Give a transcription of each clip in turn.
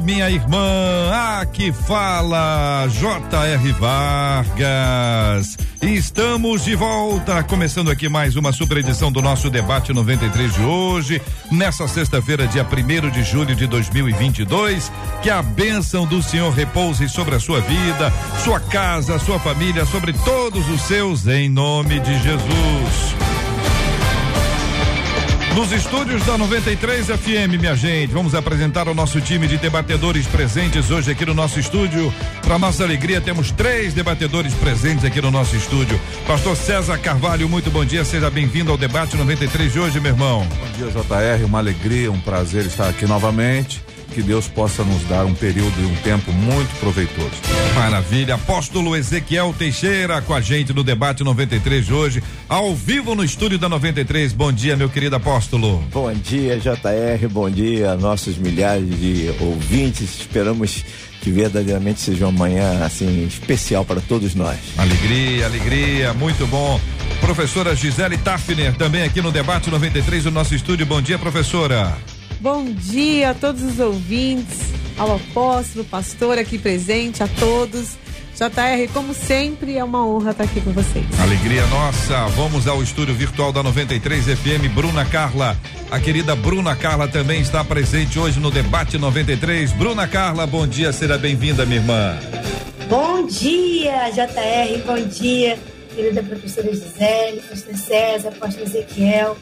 minha irmã. Aqui fala J.R. Vargas. Estamos de volta, começando aqui mais uma super edição do nosso debate 93 de hoje, nessa sexta-feira, dia 1 de julho de 2022. Que a bênção do Senhor repouse sobre a sua vida, sua casa, sua família, sobre todos os seus, em nome de Jesus. Nos estúdios da 93 FM, minha gente, vamos apresentar o nosso time de debatedores presentes hoje aqui no nosso estúdio. Para nossa alegria, temos três debatedores presentes aqui no nosso estúdio. Pastor César Carvalho, muito bom dia, seja bem-vindo ao debate 93 de hoje, meu irmão. Bom dia, JR, uma alegria, um prazer estar aqui novamente que Deus possa nos dar um período e um tempo muito proveitoso. Maravilha. Apóstolo Ezequiel Teixeira com a gente no debate 93 de hoje, ao vivo no estúdio da 93. Bom dia, meu querido apóstolo. Bom dia, JR. Bom dia, nossos milhares de ouvintes. Esperamos que verdadeiramente seja uma manhã assim especial para todos nós. Alegria, alegria, muito bom. Professora Gisele Tafner, também aqui no debate 93 do nosso estúdio. Bom dia, professora. Bom dia a todos os ouvintes, ao apóstolo, pastor aqui presente, a todos. JR, como sempre, é uma honra estar aqui com vocês. Alegria nossa. Vamos ao estúdio virtual da 93 FM. Bruna Carla, a querida Bruna Carla também está presente hoje no debate 93. Bruna Carla, bom dia, seja bem-vinda, minha irmã. Bom dia, JR, bom dia, querida professora Gisele, pastor César, pastor Ezequiel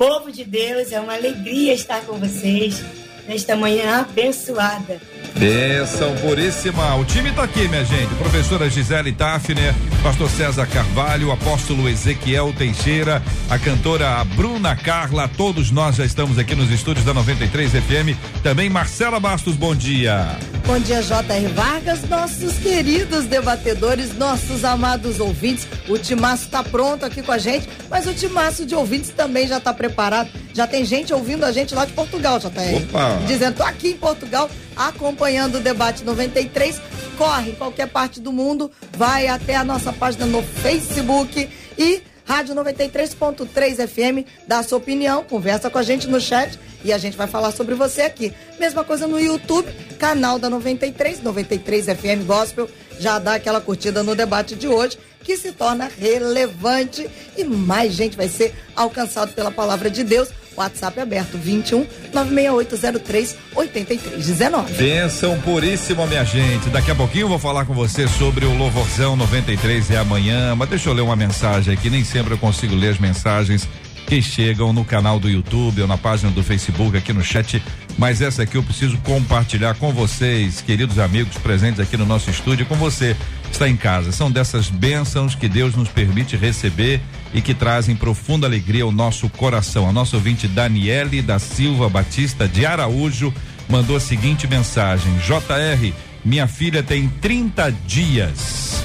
povo de Deus, é uma alegria estar com vocês nesta manhã abençoada. Bênção puríssima. O time está aqui, minha gente. Professora Gisele Tafner, pastor César Carvalho, apóstolo Ezequiel Teixeira, a cantora Bruna Carla, todos nós já estamos aqui nos estúdios da 93 FM. Também Marcela Bastos, bom dia. Bom dia, J.R. Vargas, nossos queridos debatedores, nossos amados ouvintes. O Timaço está pronto aqui com a gente, mas o Timaço de ouvintes também já está preparado. Já tem gente ouvindo a gente lá de Portugal, J.R. Opa! Dizendo, tô aqui em Portugal acompanhando o debate 93. Corre em qualquer parte do mundo, vai até a nossa página no Facebook e Rádio 93.3 FM, dá a sua opinião, conversa com a gente no chat e a gente vai falar sobre você aqui. Mesma coisa no YouTube, canal da 93, 93 FM Gospel, já dá aquela curtida no debate de hoje, que se torna relevante e mais gente vai ser alcançado pela palavra de Deus. WhatsApp aberto 21 96803 8319. Benção puríssima, minha gente. Daqui a pouquinho eu vou falar com você sobre o Louvorzão 93 é amanhã, mas deixa eu ler uma mensagem aqui, nem sempre eu consigo ler as mensagens que chegam no canal do YouTube ou na página do Facebook, aqui no chat. Mas essa aqui eu preciso compartilhar com vocês, queridos amigos presentes aqui no nosso estúdio, com você que está em casa. São dessas bênçãos que Deus nos permite receber e que trazem profunda alegria ao nosso coração. A nossa ouvinte Daniele da Silva Batista de Araújo mandou a seguinte mensagem: JR, minha filha tem 30 dias.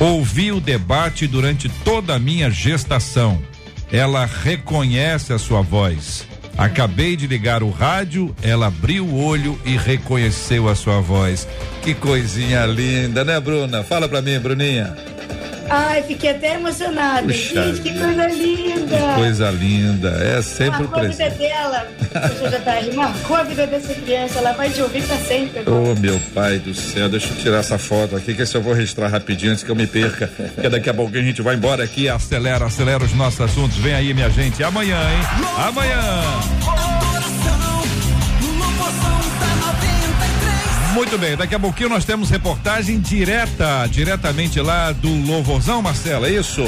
Ouvi o debate durante toda a minha gestação ela reconhece a sua voz. Acabei de ligar o rádio, ela abriu o olho e reconheceu a sua voz. Que coisinha linda, né, Bruna? Fala pra mim, Bruninha. Ai, fiquei até emocionada. Puxa Gente, que coisa linda. Que coisa linda. É sempre o Marcou a vida presente. dela. Marcou a vida dessa criança. Ela vai te ouvir pra sempre. Ô, meu pai do céu, deixa eu tirar essa foto aqui, que esse eu vou registrar rapidinho antes que eu me perca. Porque daqui a pouco a gente vai embora aqui, acelera, acelera os nossos assuntos. Vem aí, minha gente, amanhã, hein? Amanhã! Muito bem, daqui a pouquinho nós temos reportagem direta, diretamente lá do Louvorzão, Marcela, é isso?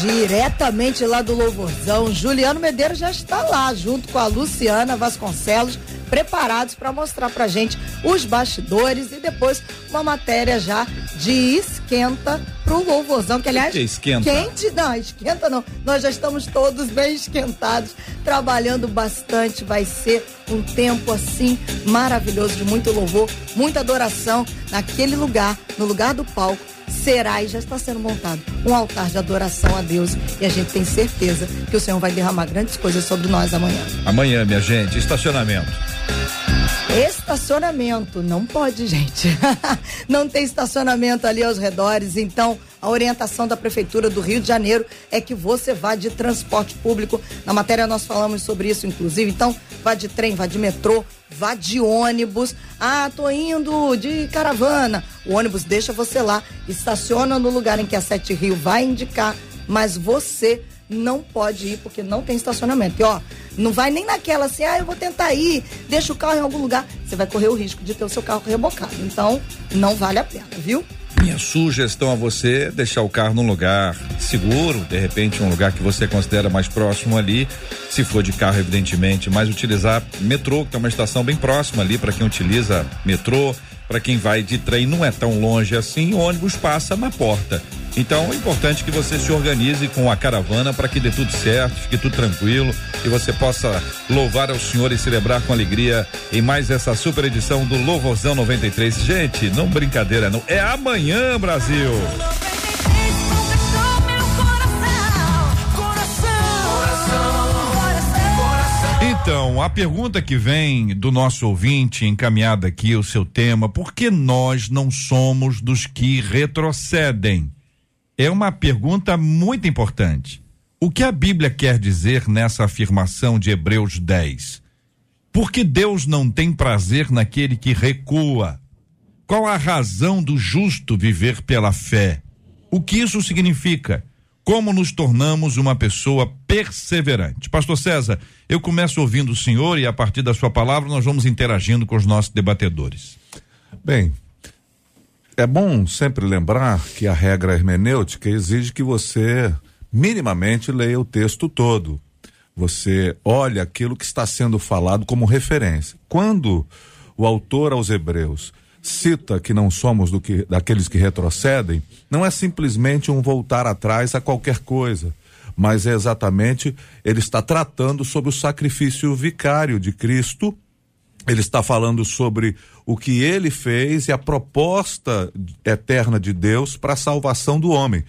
Diretamente lá do Louvorzão, Juliano Medeiros já está lá, junto com a Luciana Vasconcelos, preparados para mostrar pra gente os bastidores e depois uma matéria já de esquenta pro Louvorzão, que aliás. que esquenta? Quente, não, esquenta não. Nós já estamos todos bem esquentados, trabalhando bastante. Vai ser um tempo assim maravilhoso, de muito louvor, muita adoração naquele lugar, no lugar do palco será e já está sendo montado um altar de adoração a Deus e a gente tem certeza que o Senhor vai derramar grandes coisas sobre nós amanhã. Amanhã, minha gente, estacionamento. Estacionamento, não pode, gente. não tem estacionamento ali aos redores, então a orientação da Prefeitura do Rio de Janeiro é que você vá de transporte público. Na matéria nós falamos sobre isso, inclusive. Então, vá de trem, vá de metrô, vá de ônibus. Ah, tô indo de caravana. O ônibus deixa você lá, estaciona no lugar em que a Sete Rio vai indicar, mas você não pode ir porque não tem estacionamento. E ó, não vai nem naquela assim, ah, eu vou tentar ir, deixa o carro em algum lugar. Você vai correr o risco de ter o seu carro rebocado. Então, não vale a pena, viu? Minha sugestão a você deixar o carro num lugar seguro, de repente um lugar que você considera mais próximo ali, se for de carro evidentemente, mas utilizar metrô, que tem uma estação bem próxima ali para quem utiliza metrô, para quem vai de trem não é tão longe assim, o ônibus passa na porta. Então é importante que você se organize com a caravana para que dê tudo certo, fique tudo tranquilo e você possa louvar ao Senhor e celebrar com alegria em mais essa super edição do Louvorzão 93. Gente, não brincadeira não, é amanhã, Brasil. Então, a pergunta que vem do nosso ouvinte, encaminhada aqui o seu tema, por que nós não somos dos que retrocedem? é uma pergunta muito importante. O que a Bíblia quer dizer nessa afirmação de Hebreus 10? Porque Deus não tem prazer naquele que recua. Qual a razão do justo viver pela fé? O que isso significa? Como nos tornamos uma pessoa perseverante? Pastor César, eu começo ouvindo o senhor e a partir da sua palavra nós vamos interagindo com os nossos debatedores. Bem, é bom sempre lembrar que a regra hermenêutica exige que você minimamente leia o texto todo. Você olha aquilo que está sendo falado como referência. Quando o autor aos Hebreus cita que não somos do que, daqueles que retrocedem, não é simplesmente um voltar atrás a qualquer coisa, mas é exatamente ele está tratando sobre o sacrifício vicário de Cristo ele está falando sobre o que ele fez e a proposta eterna de Deus para a salvação do homem.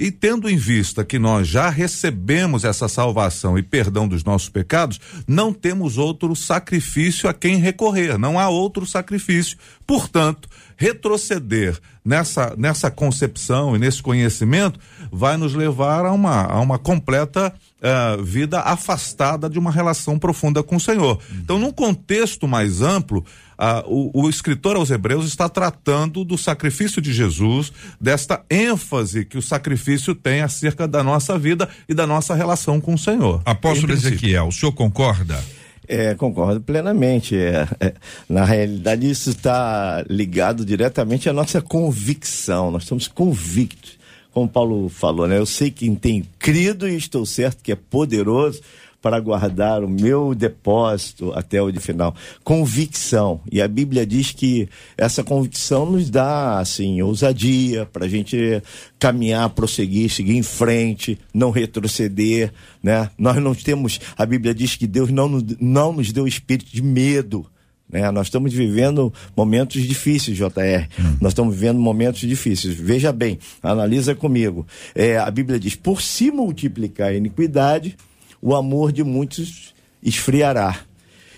E tendo em vista que nós já recebemos essa salvação e perdão dos nossos pecados, não temos outro sacrifício a quem recorrer, não há outro sacrifício. Portanto, retroceder nessa, nessa concepção e nesse conhecimento vai nos levar a uma, a uma completa uh, vida afastada de uma relação profunda com o Senhor. Então, num contexto mais amplo, uh, o, o escritor aos Hebreus está tratando do sacrifício de Jesus, desta ênfase que o sacrifício tem acerca da nossa vida e da nossa relação com o Senhor. Apóstolo Ezequiel, o senhor concorda? É, concordo plenamente. É, é, na realidade, isso está ligado diretamente à nossa convicção. Nós estamos convictos como Paulo falou, né? Eu sei quem tem crido e estou certo que é poderoso para guardar o meu depósito até o de final. Convicção. E a Bíblia diz que essa convicção nos dá, assim, ousadia para a gente caminhar, prosseguir, seguir em frente, não retroceder, né? Nós não temos, a Bíblia diz que Deus não, não nos deu espírito de medo, né? Nós estamos vivendo momentos difíceis, JR. Hum. Nós estamos vivendo momentos difíceis. Veja bem, analisa comigo. É, a Bíblia diz: por se multiplicar a iniquidade, o amor de muitos esfriará.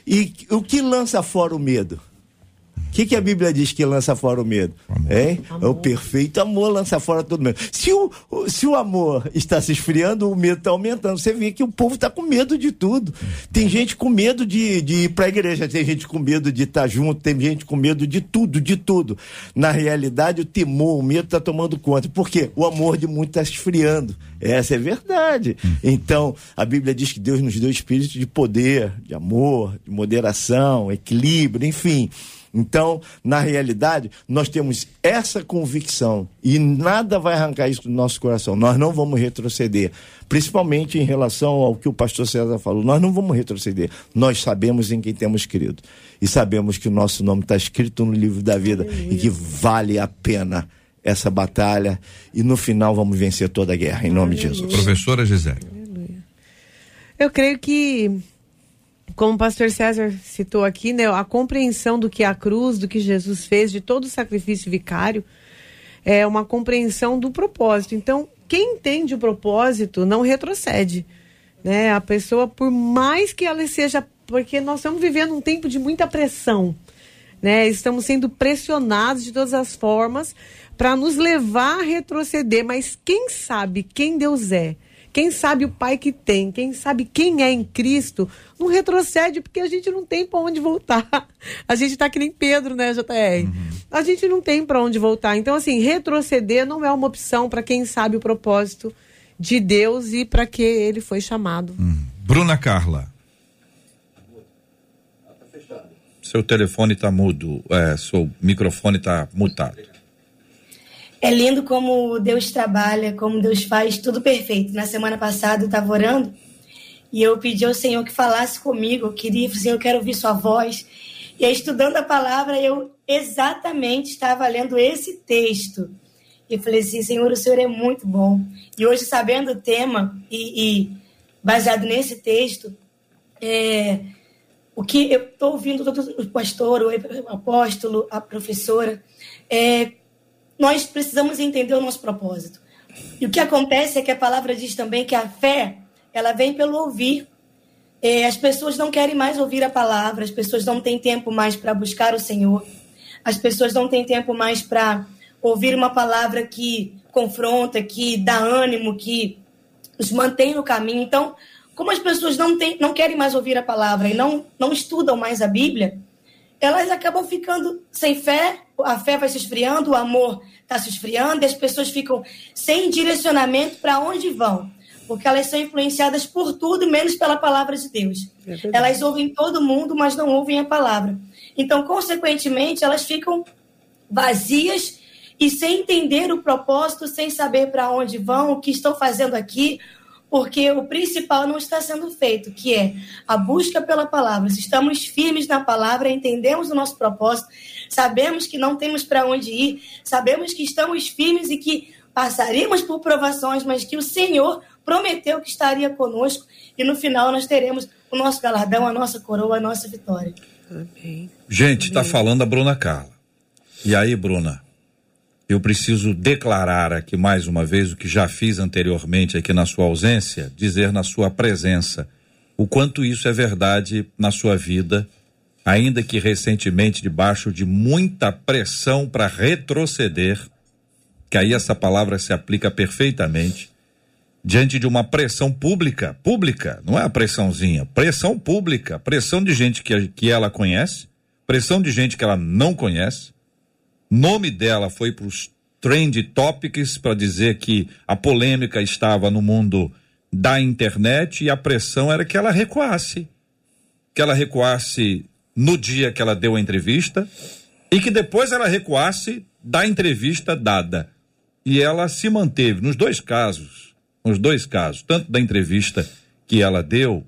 E o que lança fora o medo? O que, que, a Bíblia diz que lança fora o medo? Amor. Hein? Amor. O perfeito amor lança fora todo medo. Se o, se o amor está se esfriando, o medo está aumentando. Você vê que o povo está com medo de tudo. Tem gente com medo de, de ir para a igreja, tem gente com medo de estar tá junto, tem gente com medo de tudo, de tudo. Na realidade, o temor, o medo está tomando conta. Por quê? O amor de muito está se esfriando. Essa é verdade. Hum. Então, a Bíblia diz que Deus nos deu espírito de poder, de amor, de moderação, equilíbrio, enfim. Então, na realidade, nós temos essa convicção e nada vai arrancar isso do nosso coração. Nós não vamos retroceder, principalmente em relação ao que o pastor César falou. Nós não vamos retroceder. Nós sabemos em quem temos crido e sabemos que o nosso nome está escrito no livro da vida Aleluia. e que vale a pena essa batalha e no final vamos vencer toda a guerra, em nome Aleluia. de Jesus. Professora Gisele. Eu creio que como o pastor César citou aqui, né, a compreensão do que a cruz, do que Jesus fez, de todo o sacrifício vicário, é, uma compreensão do propósito. Então, quem entende o propósito não retrocede. Né? A pessoa, por mais que ela seja. Porque nós estamos vivendo um tempo de muita pressão. Né? Estamos sendo pressionados de todas as formas para nos levar a retroceder. Mas quem sabe quem Deus é? Quem sabe o pai que tem, quem sabe quem é em Cristo, não retrocede porque a gente não tem para onde voltar. A gente está que nem Pedro, né, JR? Uhum. A gente não tem para onde voltar. Então, assim, retroceder não é uma opção para quem sabe o propósito de Deus e para que ele foi chamado. Uhum. Bruna Carla. Seu telefone está mudo, é, seu microfone está mutado. É lindo como Deus trabalha, como Deus faz tudo perfeito. Na semana passada eu estava orando e eu pedi ao Senhor que falasse comigo. Eu queria, Senhor, eu quero ouvir Sua voz. E aí, estudando a palavra, eu exatamente estava lendo esse texto. E falei assim: Senhor, o Senhor é muito bom. E hoje, sabendo o tema e, e baseado nesse texto, é, o que eu estou ouvindo o pastor, o apóstolo, a professora, é, nós precisamos entender o nosso propósito. E o que acontece é que a palavra diz também que a fé, ela vem pelo ouvir. É, as pessoas não querem mais ouvir a palavra, as pessoas não têm tempo mais para buscar o Senhor, as pessoas não têm tempo mais para ouvir uma palavra que confronta, que dá ânimo, que os mantém no caminho. Então, como as pessoas não, têm, não querem mais ouvir a palavra e não, não estudam mais a Bíblia, elas acabam ficando sem fé, a fé vai se esfriando, o amor está se esfriando, e as pessoas ficam sem direcionamento para onde vão, porque elas são influenciadas por tudo, menos pela palavra de Deus. É elas ouvem todo mundo, mas não ouvem a palavra. Então, consequentemente, elas ficam vazias e sem entender o propósito, sem saber para onde vão, o que estão fazendo aqui, porque o principal não está sendo feito, que é a busca pela palavra. Se estamos firmes na palavra, entendemos o nosso propósito, sabemos que não temos para onde ir, sabemos que estamos firmes e que passaríamos por provações, mas que o Senhor prometeu que estaria conosco e no final nós teremos o nosso galardão, a nossa coroa, a nossa vitória. Amém. Gente, está falando a Bruna Carla. E aí, Bruna? Eu preciso declarar aqui mais uma vez o que já fiz anteriormente aqui na sua ausência, dizer na sua presença o quanto isso é verdade na sua vida, ainda que recentemente debaixo de muita pressão para retroceder, que aí essa palavra se aplica perfeitamente, diante de uma pressão pública, pública, não é a pressãozinha, pressão pública, pressão de gente que, que ela conhece, pressão de gente que ela não conhece, nome dela foi para os trend topics para dizer que a polêmica estava no mundo da internet e a pressão era que ela recuasse. Que ela recuasse no dia que ela deu a entrevista e que depois ela recuasse da entrevista dada. E ela se manteve nos dois casos, nos dois casos, tanto da entrevista que ela deu,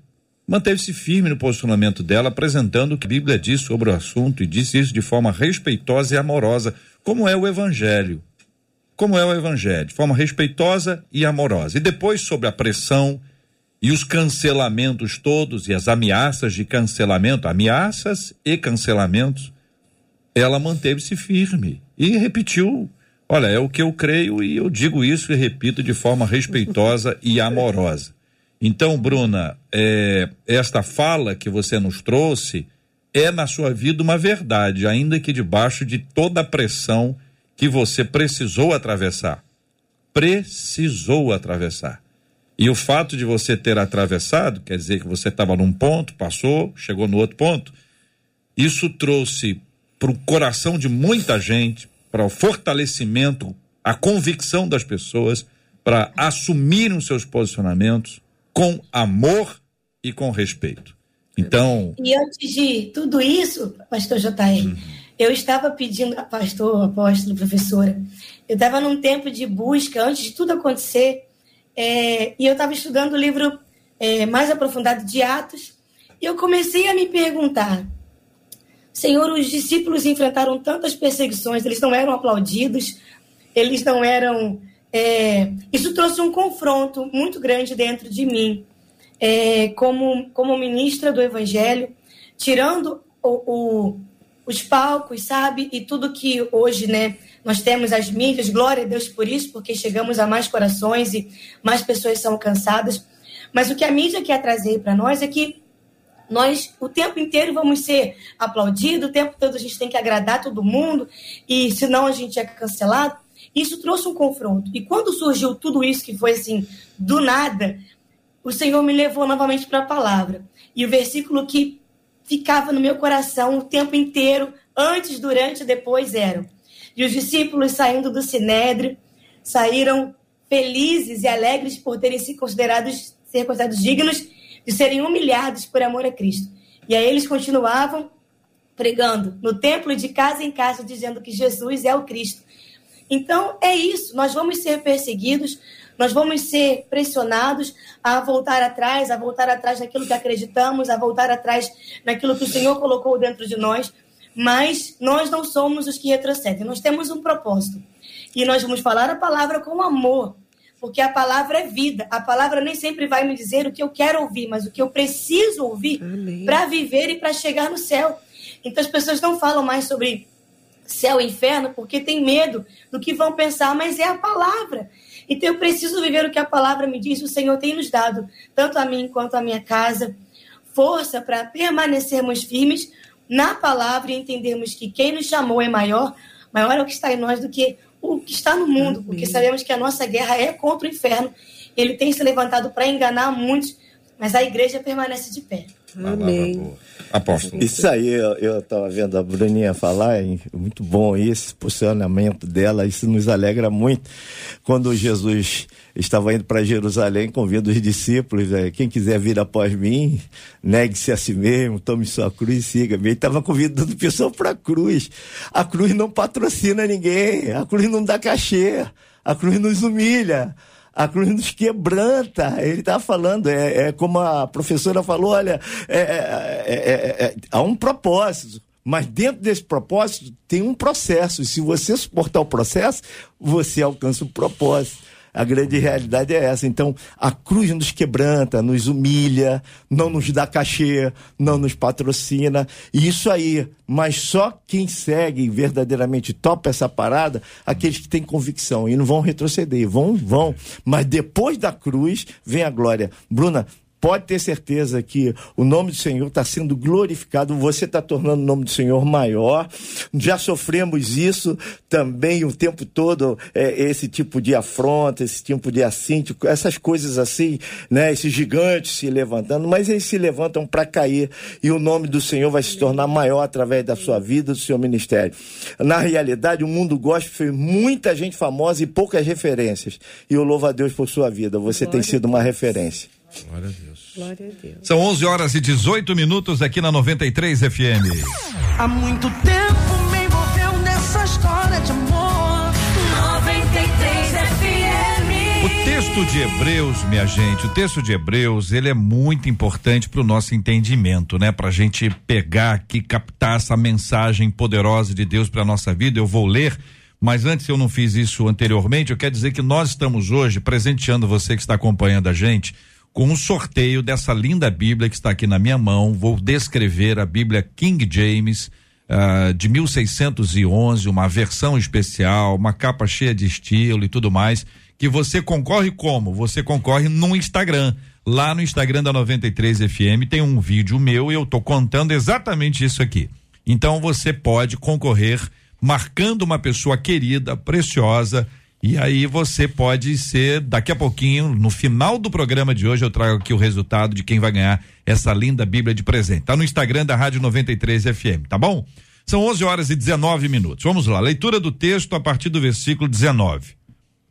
manteve-se firme no posicionamento dela, apresentando o que a Bíblia diz sobre o assunto e disse isso de forma respeitosa e amorosa, como é o Evangelho. Como é o Evangelho, de forma respeitosa e amorosa. E depois, sobre a pressão e os cancelamentos todos e as ameaças de cancelamento, ameaças e cancelamentos, ela manteve-se firme e repetiu Olha, é o que eu creio e eu digo isso e repito de forma respeitosa e amorosa. Então, Bruna, é, esta fala que você nos trouxe é na sua vida uma verdade, ainda que debaixo de toda a pressão que você precisou atravessar. Precisou atravessar. E o fato de você ter atravessado, quer dizer que você estava num ponto, passou, chegou no outro ponto, isso trouxe para o coração de muita gente, para o fortalecimento, a convicção das pessoas, para assumirem os seus posicionamentos, com amor e com respeito. Então. E antes de tudo isso, pastor JR, uhum. eu estava pedindo, pastor, apóstolo, professora, eu estava num tempo de busca, antes de tudo acontecer, é, e eu estava estudando o livro é, mais aprofundado de Atos, e eu comecei a me perguntar: Senhor, os discípulos enfrentaram tantas perseguições, eles não eram aplaudidos, eles não eram é, isso trouxe um confronto muito grande dentro de mim, é, como, como ministra do Evangelho, tirando o, o, os palcos, sabe, e tudo que hoje, né, nós temos as mídias, glória a Deus por isso, porque chegamos a mais corações e mais pessoas são alcançadas. Mas o que a mídia quer trazer para nós é que nós o tempo inteiro vamos ser aplaudidos, o tempo todo a gente tem que agradar todo mundo, e senão a gente é cancelado. Isso trouxe um confronto. E quando surgiu tudo isso, que foi assim, do nada, o Senhor me levou novamente para a palavra. E o versículo que ficava no meu coração o tempo inteiro, antes, durante e depois, eram. E os discípulos saindo do Sinédrio, saíram felizes e alegres por terem se considerados, ser considerados dignos de serem humilhados por amor a Cristo. E aí eles continuavam pregando no templo de casa em casa, dizendo que Jesus é o Cristo. Então é isso, nós vamos ser perseguidos, nós vamos ser pressionados a voltar atrás, a voltar atrás naquilo que acreditamos, a voltar atrás naquilo que o Senhor colocou dentro de nós, mas nós não somos os que retrocedem, nós temos um propósito. E nós vamos falar a palavra com amor, porque a palavra é vida. A palavra nem sempre vai me dizer o que eu quero ouvir, mas o que eu preciso ouvir para viver e para chegar no céu. Então as pessoas não falam mais sobre céu e inferno porque tem medo do que vão pensar, mas é a palavra. Então eu preciso viver o que a palavra me diz. O Senhor tem nos dado, tanto a mim quanto a minha casa, força para permanecermos firmes na palavra e entendermos que quem nos chamou é maior, maior é o que está em nós do que o que está no mundo, porque sabemos que a nossa guerra é contra o inferno. Ele tem se levantado para enganar muitos, mas a igreja permanece de pé. Amém. Apóstolo. Isso aí, eu estava vendo a Bruninha falar, hein? muito bom esse posicionamento dela, isso nos alegra muito. Quando Jesus estava indo para Jerusalém, convido os discípulos, né? quem quiser vir após mim, negue-se a si mesmo, tome sua cruz e siga-me. Ele estava convidando o pessoal para a cruz. A cruz não patrocina ninguém, a cruz não dá cachê, a cruz nos humilha a cruz nos quebranta. Ele está falando, é, é, como a professora falou, olha, é, é, há um propósito. Mas dentro desse propósito tem um processo. E se você suportar o processo, você alcança o propósito. A grande realidade é essa. Então, a cruz nos quebranta, nos humilha, não nos dá cachê, não nos patrocina. Isso aí. Mas só quem segue verdadeiramente topa essa parada, aqueles que têm convicção e não vão retroceder, vão, vão. Mas depois da cruz vem a glória. Bruna, pode ter certeza que o nome do Senhor está sendo glorificado, você está tornando o nome do Senhor maior. Já sofremos isso também o tempo todo, é, esse tipo de afronta, esse tipo de assinte, essas coisas assim, né? Esses gigantes se levantando, mas eles se levantam para cair e o nome do Senhor vai se tornar maior através da sua vida, do seu ministério. Na realidade, o mundo gospel fez muita gente famosa e poucas referências. E eu louvo a Deus por sua vida. Você Glória tem sido uma referência. Glória a Deus. Glória a Deus. São 11 horas e 18 minutos aqui na 93 FM. Há muito tempo me envolveu nessa história de amor. 93 FM. O texto de Hebreus, minha gente, o texto de Hebreus, ele é muito importante para o nosso entendimento, né? Para a gente pegar aqui, captar essa mensagem poderosa de Deus para nossa vida. Eu vou ler mas antes eu não fiz isso anteriormente, eu quero dizer que nós estamos hoje presenteando você que está acompanhando a gente com um sorteio dessa linda Bíblia que está aqui na minha mão. Vou descrever a Bíblia King James uh, de 1611, uma versão especial, uma capa cheia de estilo e tudo mais. Que você concorre como? Você concorre no Instagram. Lá no Instagram da 93 FM tem um vídeo meu e eu tô contando exatamente isso aqui. Então você pode concorrer marcando uma pessoa querida, preciosa e aí você pode ser, daqui a pouquinho, no final do programa de hoje, eu trago aqui o resultado de quem vai ganhar essa linda Bíblia de presente. Tá no Instagram da Rádio 93 FM, tá bom? São 11 horas e 19 minutos. Vamos lá, leitura do texto a partir do versículo 19.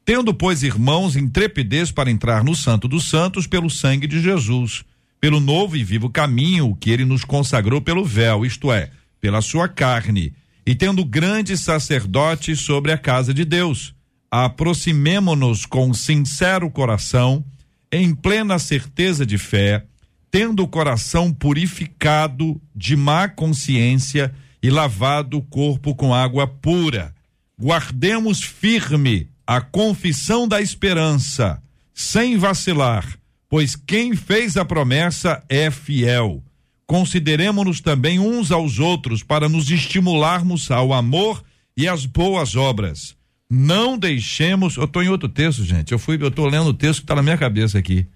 Tendo, pois, irmãos, intrepidez para entrar no Santo dos Santos pelo sangue de Jesus, pelo novo e vivo caminho que ele nos consagrou pelo véu, isto é, pela sua carne, e tendo grande sacerdote sobre a casa de Deus aproximemo-nos com sincero coração, em plena certeza de fé, tendo o coração purificado de má consciência e lavado o corpo com água pura. Guardemos firme a confissão da esperança, sem vacilar, pois quem fez a promessa é fiel. Consideremos-nos também uns aos outros para nos estimularmos ao amor e as boas obras. Não deixemos. Eu estou em outro texto, gente. Eu fui, eu estou lendo o texto que está na minha cabeça aqui.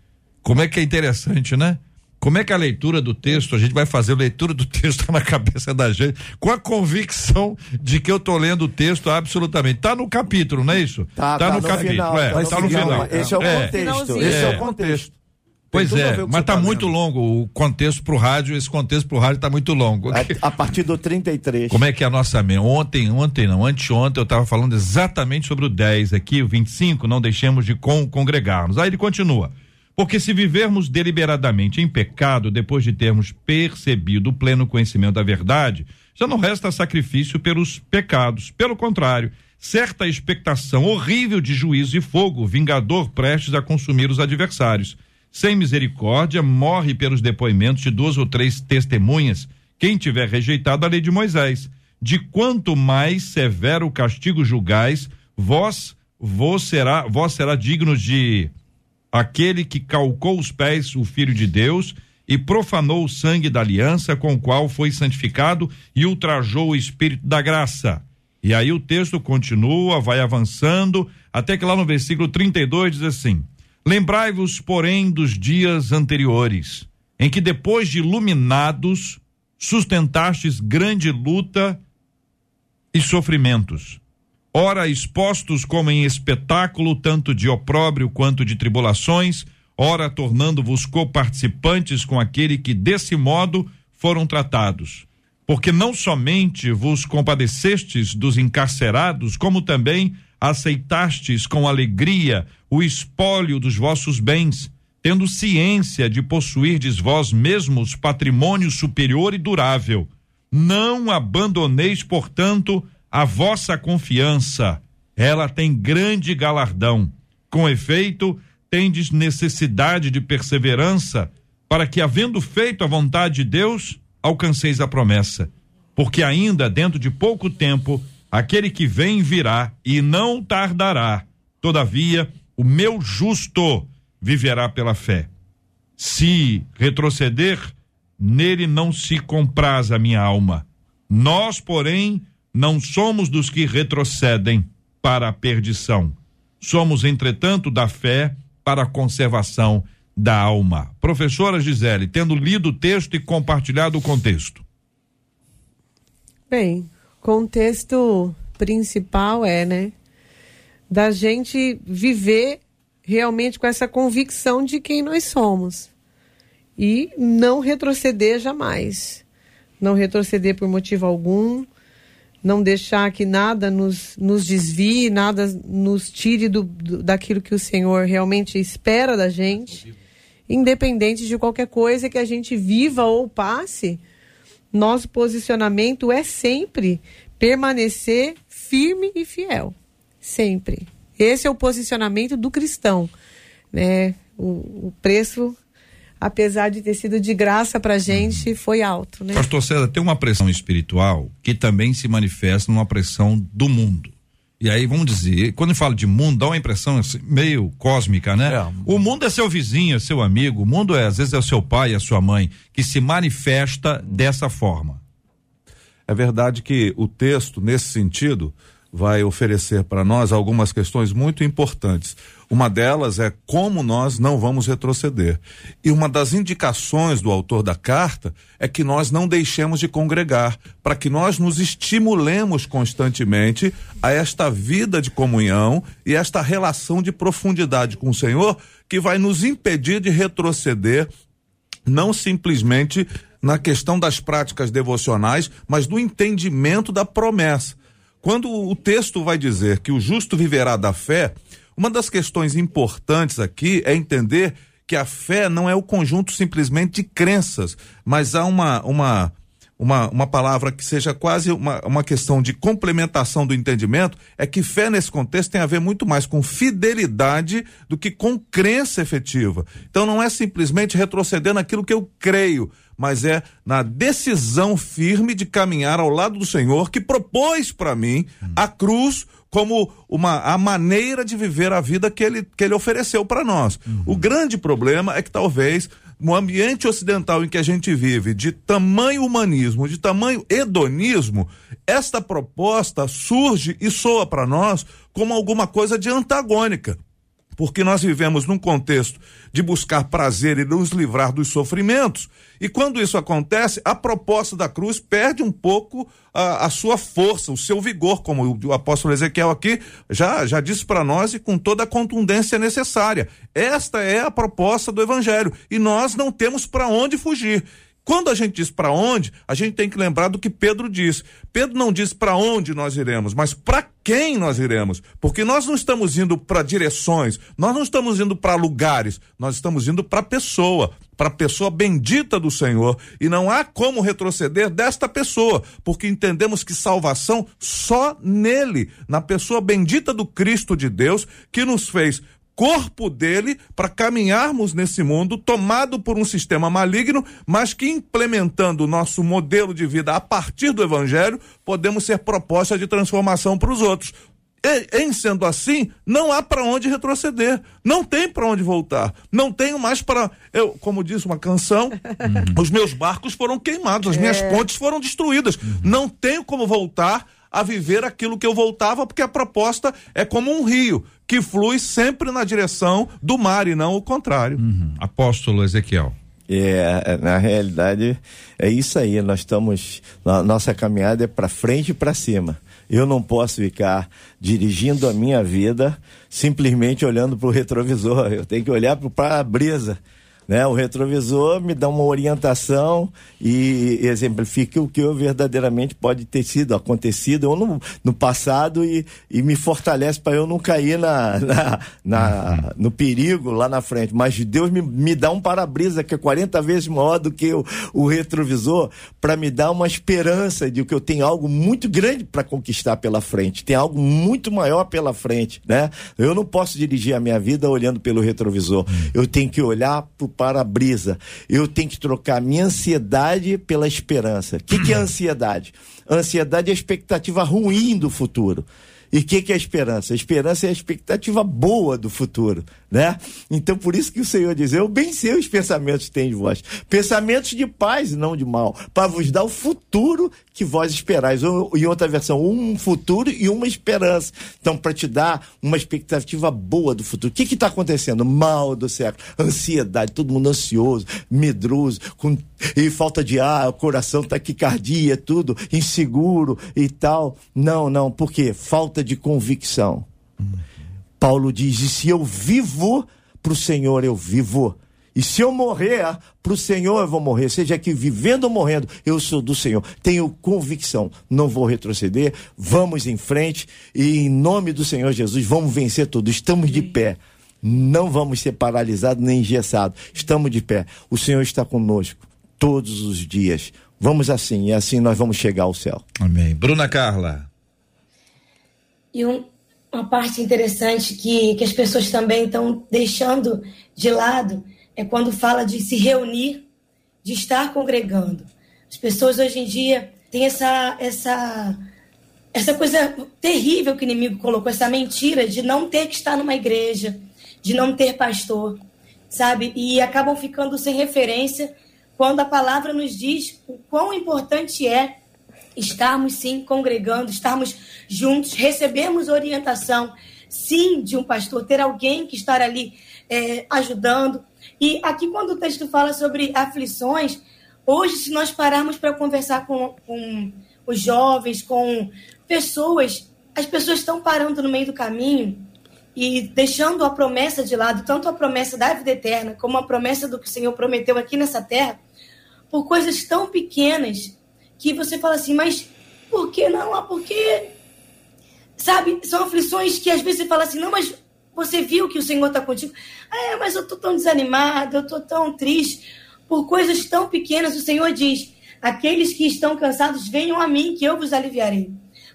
Como é que é interessante, né? Como é que a leitura do texto, a gente vai fazer a leitura do texto na cabeça da gente, com a convicção de que eu tô lendo o texto absolutamente. Tá no capítulo, não é isso? Tá, tá no, no capítulo. final, é, tá tá no no final. final. Esse é o É. contexto. Finalzinho. Esse é É. o contexto. Pois é, o mas você tá muito longo. O contexto pro rádio, esse contexto pro rádio tá muito longo. A, a partir do 33. Como é que é a nossa mente? Ontem, ontem não, anteontem eu estava falando exatamente sobre o 10 aqui, o 25, não deixemos de con congregarmos. Aí ele continua. Porque se vivermos deliberadamente em pecado, depois de termos percebido o pleno conhecimento da verdade, já não resta sacrifício pelos pecados. Pelo contrário, certa expectação horrível de juízo e fogo, vingador prestes a consumir os adversários. Sem misericórdia, morre pelos depoimentos de duas ou três testemunhas, quem tiver rejeitado a lei de Moisés. De quanto mais severo o castigo julgais, vós, vós será, vós será digno de aquele que calcou os pés o filho de Deus e profanou o sangue da aliança com o qual foi santificado e ultrajou o espírito da graça. E aí o texto continua, vai avançando, até que lá no versículo 32 diz assim: Lembrai-vos, porém, dos dias anteriores, em que depois de iluminados, sustentastes grande luta e sofrimentos. Ora expostos como em espetáculo, tanto de opróbrio quanto de tribulações, ora tornando-vos coparticipantes com aquele que desse modo foram tratados. Porque não somente vos compadecestes dos encarcerados, como também aceitastes com alegria o espólio dos vossos bens, tendo ciência de possuirdes vós mesmos patrimônio superior e durável. Não abandoneis, portanto, a vossa confiança. Ela tem grande galardão. Com efeito, tendes necessidade de perseverança, para que, havendo feito a vontade de Deus, alcanceis a promessa. Porque ainda dentro de pouco tempo, aquele que vem virá e não tardará. Todavia, o meu justo viverá pela fé. Se retroceder, nele não se compraz a minha alma. Nós, porém, não somos dos que retrocedem para a perdição. Somos, entretanto, da fé para a conservação da alma. Professora Gisele, tendo lido o texto e compartilhado o contexto. Bem, contexto principal é, né, da gente viver realmente com essa convicção de quem nós somos. E não retroceder jamais, não retroceder por motivo algum, não deixar que nada nos, nos desvie, nada nos tire do, do, daquilo que o Senhor realmente espera da gente, independente de qualquer coisa que a gente viva ou passe, nosso posicionamento é sempre permanecer firme e fiel. Sempre. Esse é o posicionamento do cristão. Né? O, o preço, apesar de ter sido de graça para a gente, foi alto. Né? Pastor César, tem uma pressão espiritual que também se manifesta numa pressão do mundo. E aí, vamos dizer, quando eu falo de mundo, dá uma impressão assim, meio cósmica, né? É. O mundo é seu vizinho, é seu amigo, o mundo é, às vezes, é o seu pai, é a sua mãe, que se manifesta dessa forma. É verdade que o texto, nesse sentido, vai oferecer para nós algumas questões muito importantes. Uma delas é como nós não vamos retroceder. E uma das indicações do autor da carta é que nós não deixemos de congregar, para que nós nos estimulemos constantemente a esta vida de comunhão e esta relação de profundidade com o Senhor que vai nos impedir de retroceder não simplesmente na questão das práticas devocionais, mas do entendimento da promessa. Quando o texto vai dizer que o justo viverá da fé, uma das questões importantes aqui é entender que a fé não é o conjunto simplesmente de crenças, mas há uma, uma, uma, uma palavra que seja quase uma, uma questão de complementação do entendimento, é que fé nesse contexto tem a ver muito mais com fidelidade do que com crença efetiva. Então não é simplesmente retroceder naquilo que eu creio, mas é na decisão firme de caminhar ao lado do Senhor que propôs para mim a cruz como uma a maneira de viver a vida que ele, que ele ofereceu para nós. O grande problema é que talvez no ambiente ocidental em que a gente vive, de tamanho humanismo, de tamanho hedonismo, esta proposta surge e soa para nós como alguma coisa de antagônica porque nós vivemos num contexto de buscar prazer e nos livrar dos sofrimentos. E quando isso acontece, a proposta da cruz perde um pouco a, a sua força, o seu vigor, como o, o apóstolo Ezequiel aqui já, já disse para nós e com toda a contundência necessária. Esta é a proposta do evangelho e nós não temos para onde fugir. Quando a gente diz para onde, a gente tem que lembrar do que Pedro diz. Pedro não diz para onde nós iremos, mas para quem nós iremos. Porque nós não estamos indo para direções, nós não estamos indo para lugares, nós estamos indo para pessoa, para pessoa bendita do Senhor. E não há como retroceder desta pessoa, porque entendemos que salvação só nele, na pessoa bendita do Cristo de Deus, que nos fez corpo dele para caminharmos nesse mundo tomado por um sistema maligno, mas que implementando o nosso modelo de vida a partir do evangelho, podemos ser proposta de transformação para os outros. E, em sendo assim, não há para onde retroceder, não tem para onde voltar, não tenho mais para, eu, como diz uma canção, uhum. os meus barcos foram queimados, as é. minhas pontes foram destruídas, uhum. não tenho como voltar a viver aquilo que eu voltava, porque a proposta é como um rio que flui sempre na direção do mar e não o contrário. Uhum. Apóstolo Ezequiel. É, é na realidade, é isso aí. Nós estamos. Nossa caminhada é para frente e para cima. Eu não posso ficar dirigindo a minha vida simplesmente olhando para o retrovisor. Eu tenho que olhar para o para-brisa né? O retrovisor me dá uma orientação e exemplifica o que eu verdadeiramente pode ter sido acontecido ou no, no passado e, e me fortalece para eu não cair na, na, na, no perigo lá na frente. Mas Deus me, me dá um para-brisa que é 40 vezes maior do que o, o retrovisor para me dar uma esperança de que eu tenho algo muito grande para conquistar pela frente, tem algo muito maior pela frente, né? Eu não posso dirigir a minha vida olhando pelo retrovisor. Eu tenho que olhar para para-brisa. Eu tenho que trocar minha ansiedade pela esperança. O que, que é ansiedade? Ansiedade é a expectativa ruim do futuro. E o que, que é a esperança? A esperança é a expectativa boa do futuro, né? Então, por isso que o Senhor diz: Eu bem sei os pensamentos que tem de vós, pensamentos de paz e não de mal, para vos dar o futuro que vós esperais. Ou, em outra versão, um futuro e uma esperança. Então, para te dar uma expectativa boa do futuro. O que está acontecendo? Mal do século, ansiedade, todo mundo ansioso, medroso, com e falta de ar, o coração taquicardia, tudo inseguro e tal. Não, não, por quê? Falta de convicção. Paulo diz: e se eu vivo, para o Senhor eu vivo. E se eu morrer, para o Senhor eu vou morrer. Seja que vivendo ou morrendo, eu sou do Senhor. Tenho convicção, não vou retroceder. Vamos em frente e em nome do Senhor Jesus, vamos vencer tudo. Estamos de pé. Não vamos ser paralisados nem engessados. Estamos de pé. O Senhor está conosco todos os dias. Vamos assim, e assim nós vamos chegar ao céu. Amém. Bruna Carla. E um, uma parte interessante que, que as pessoas também estão deixando de lado é quando fala de se reunir, de estar congregando. As pessoas hoje em dia têm essa, essa, essa coisa terrível que o inimigo colocou, essa mentira de não ter que estar numa igreja, de não ter pastor, sabe? E acabam ficando sem referência quando a palavra nos diz o quão importante é estarmos sim congregando, estarmos juntos, recebermos orientação, sim, de um pastor, ter alguém que estar ali é, ajudando. E aqui, quando o texto fala sobre aflições, hoje, se nós pararmos para conversar com, com os jovens, com pessoas, as pessoas estão parando no meio do caminho e deixando a promessa de lado, tanto a promessa da vida eterna, como a promessa do que o Senhor prometeu aqui nessa terra, por coisas tão pequenas que você fala assim, mas por que não? Ah, porque. Sabe, são aflições que às vezes você fala assim, não, mas você viu que o Senhor está contigo. É, mas eu estou tão desanimado, eu estou tão triste. Por coisas tão pequenas, o Senhor diz: aqueles que estão cansados, venham a mim, que eu vos aliviarei.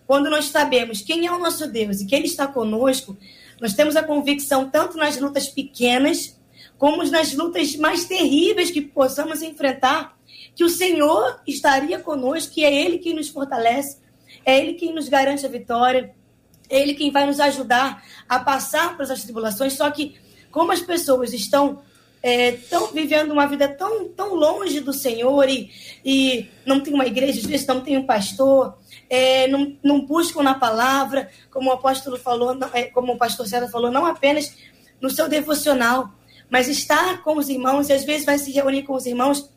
Quando nós sabemos quem é o nosso Deus e que Ele está conosco, nós temos a convicção, tanto nas lutas pequenas, como nas lutas mais terríveis que possamos enfrentar, que o Senhor estaria conosco, que é Ele quem nos fortalece, é Ele quem nos garante a vitória, é Ele quem vai nos ajudar a passar por essas tribulações. Só que, como as pessoas estão estão vivendo uma vida tão, tão longe do Senhor e, e não tem uma igreja, às vezes não tem um pastor, é, não, não buscam na palavra, como o apóstolo falou, não, é, como o pastor César falou, não apenas no seu devocional, mas estar com os irmãos, e às vezes vai se reunir com os irmãos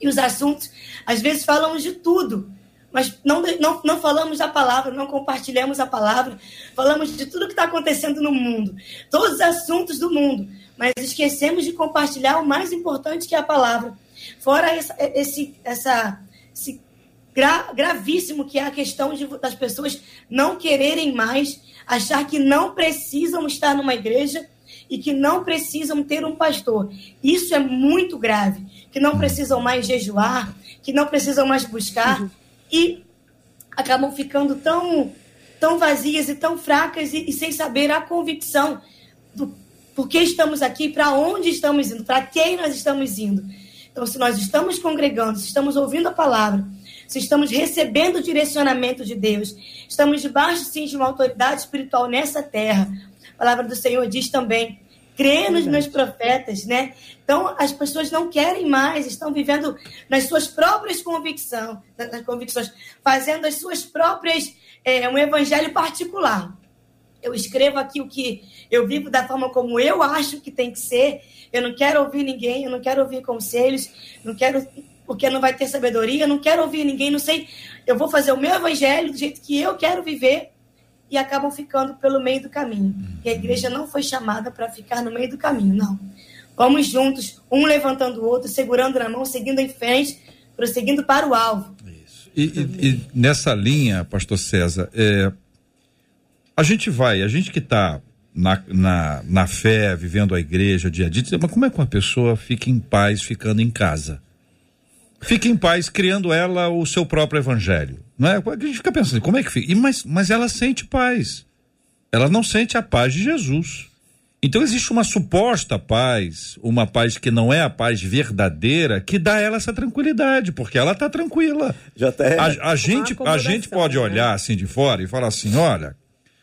e os assuntos, às vezes falamos de tudo, mas não, não, não falamos da palavra, não compartilhamos a palavra, falamos de tudo que está acontecendo no mundo, todos os assuntos do mundo, mas esquecemos de compartilhar o mais importante que é a palavra. Fora essa, esse, essa, esse gra, gravíssimo que é a questão de, das pessoas não quererem mais, achar que não precisam estar numa igreja e que não precisam ter um pastor. Isso é muito grave, que não precisam mais jejuar, que não precisam mais buscar uhum. e acabam ficando tão tão vazias e tão fracas e, e sem saber a convicção do por que estamos aqui, para onde estamos indo, para quem nós estamos indo. Então, se nós estamos congregando, se estamos ouvindo a palavra, se estamos recebendo o direcionamento de Deus, estamos debaixo, sim, de uma autoridade espiritual nessa terra. A palavra do Senhor diz também crê nos meus profetas, né? Então, as pessoas não querem mais, estão vivendo nas suas próprias convicções, nas convicções, fazendo as suas próprias, é, um evangelho particular. Eu escrevo aqui o que eu vivo da forma como eu acho que tem que ser. Eu não quero ouvir ninguém, eu não quero ouvir conselhos, não quero porque não vai ter sabedoria, não quero ouvir ninguém, não sei. Eu vou fazer o meu evangelho do jeito que eu quero viver e acabam ficando pelo meio do caminho. E a igreja não foi chamada para ficar no meio do caminho, não. Vamos juntos, um levantando o outro, segurando na mão, seguindo em frente, prosseguindo para o alvo. Isso. E, e, e nessa linha, pastor César, é, a gente vai, a gente que está na, na, na fé, vivendo a igreja dia a dia, mas como é que uma pessoa fica em paz ficando em casa? Fica em paz criando ela o seu próprio evangelho. Não é? A gente fica pensando, como é que fica? E, mas, mas ela sente paz. Ela não sente a paz de Jesus. Então existe uma suposta paz, uma paz que não é a paz verdadeira, que dá a ela essa tranquilidade, porque ela está tranquila. Já tá a, a gente, a gente pode né? olhar assim de fora e falar assim, olha,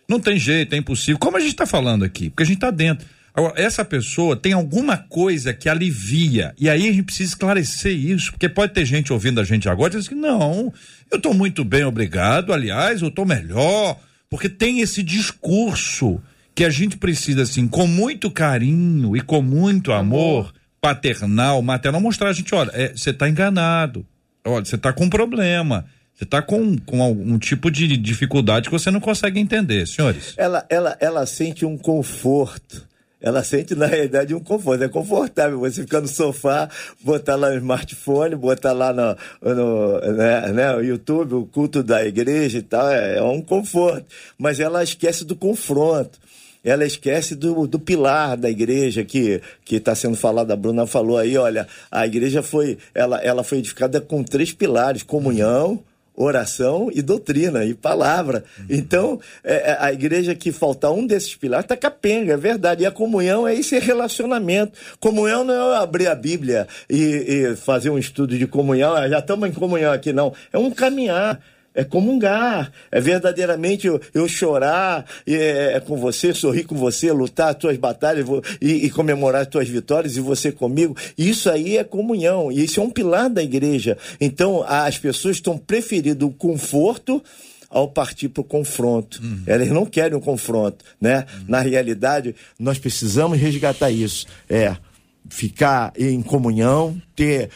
não tem jeito, é impossível. Como a gente está falando aqui, porque a gente está dentro. Agora, essa pessoa tem alguma coisa que alivia. E aí a gente precisa esclarecer isso, porque pode ter gente ouvindo a gente agora e diz que não, eu estou muito bem, obrigado. Aliás, eu estou melhor. Porque tem esse discurso que a gente precisa, assim, com muito carinho e com muito amor, paternal, maternal, mostrar a gente: olha, você é, está enganado. Olha, você está com um problema. Você está com, com algum tipo de dificuldade que você não consegue entender, senhores. Ela, ela, ela sente um conforto ela sente na realidade um conforto. É confortável você ficar no sofá, botar lá o smartphone, botar lá no, no né, né, o YouTube, o culto da igreja e tal, é, é um conforto. Mas ela esquece do confronto ela esquece do, do pilar da igreja que que está sendo falado. A Bruna falou aí, olha, a igreja foi ela, ela foi edificada com três pilares: comunhão, oração e doutrina e palavra. Então, é, é, a igreja que faltar um desses pilares está capenga, é verdade. E a comunhão é esse relacionamento. Comunhão não é abrir a Bíblia e, e fazer um estudo de comunhão, ah, já estamos em comunhão aqui, não. É um caminhar é comungar, é verdadeiramente eu, eu chorar é, é, com você, sorrir com você, lutar as tuas batalhas e, e, comemorar as tuas vitórias e você comigo. Isso aí é comunhão, e isso é um pilar da igreja. Então, as pessoas estão preferindo o conforto ao partir para o confronto. Uhum. Elas não querem o confronto, né? Uhum. Na realidade, nós precisamos resgatar isso. É ficar em comunhão, ter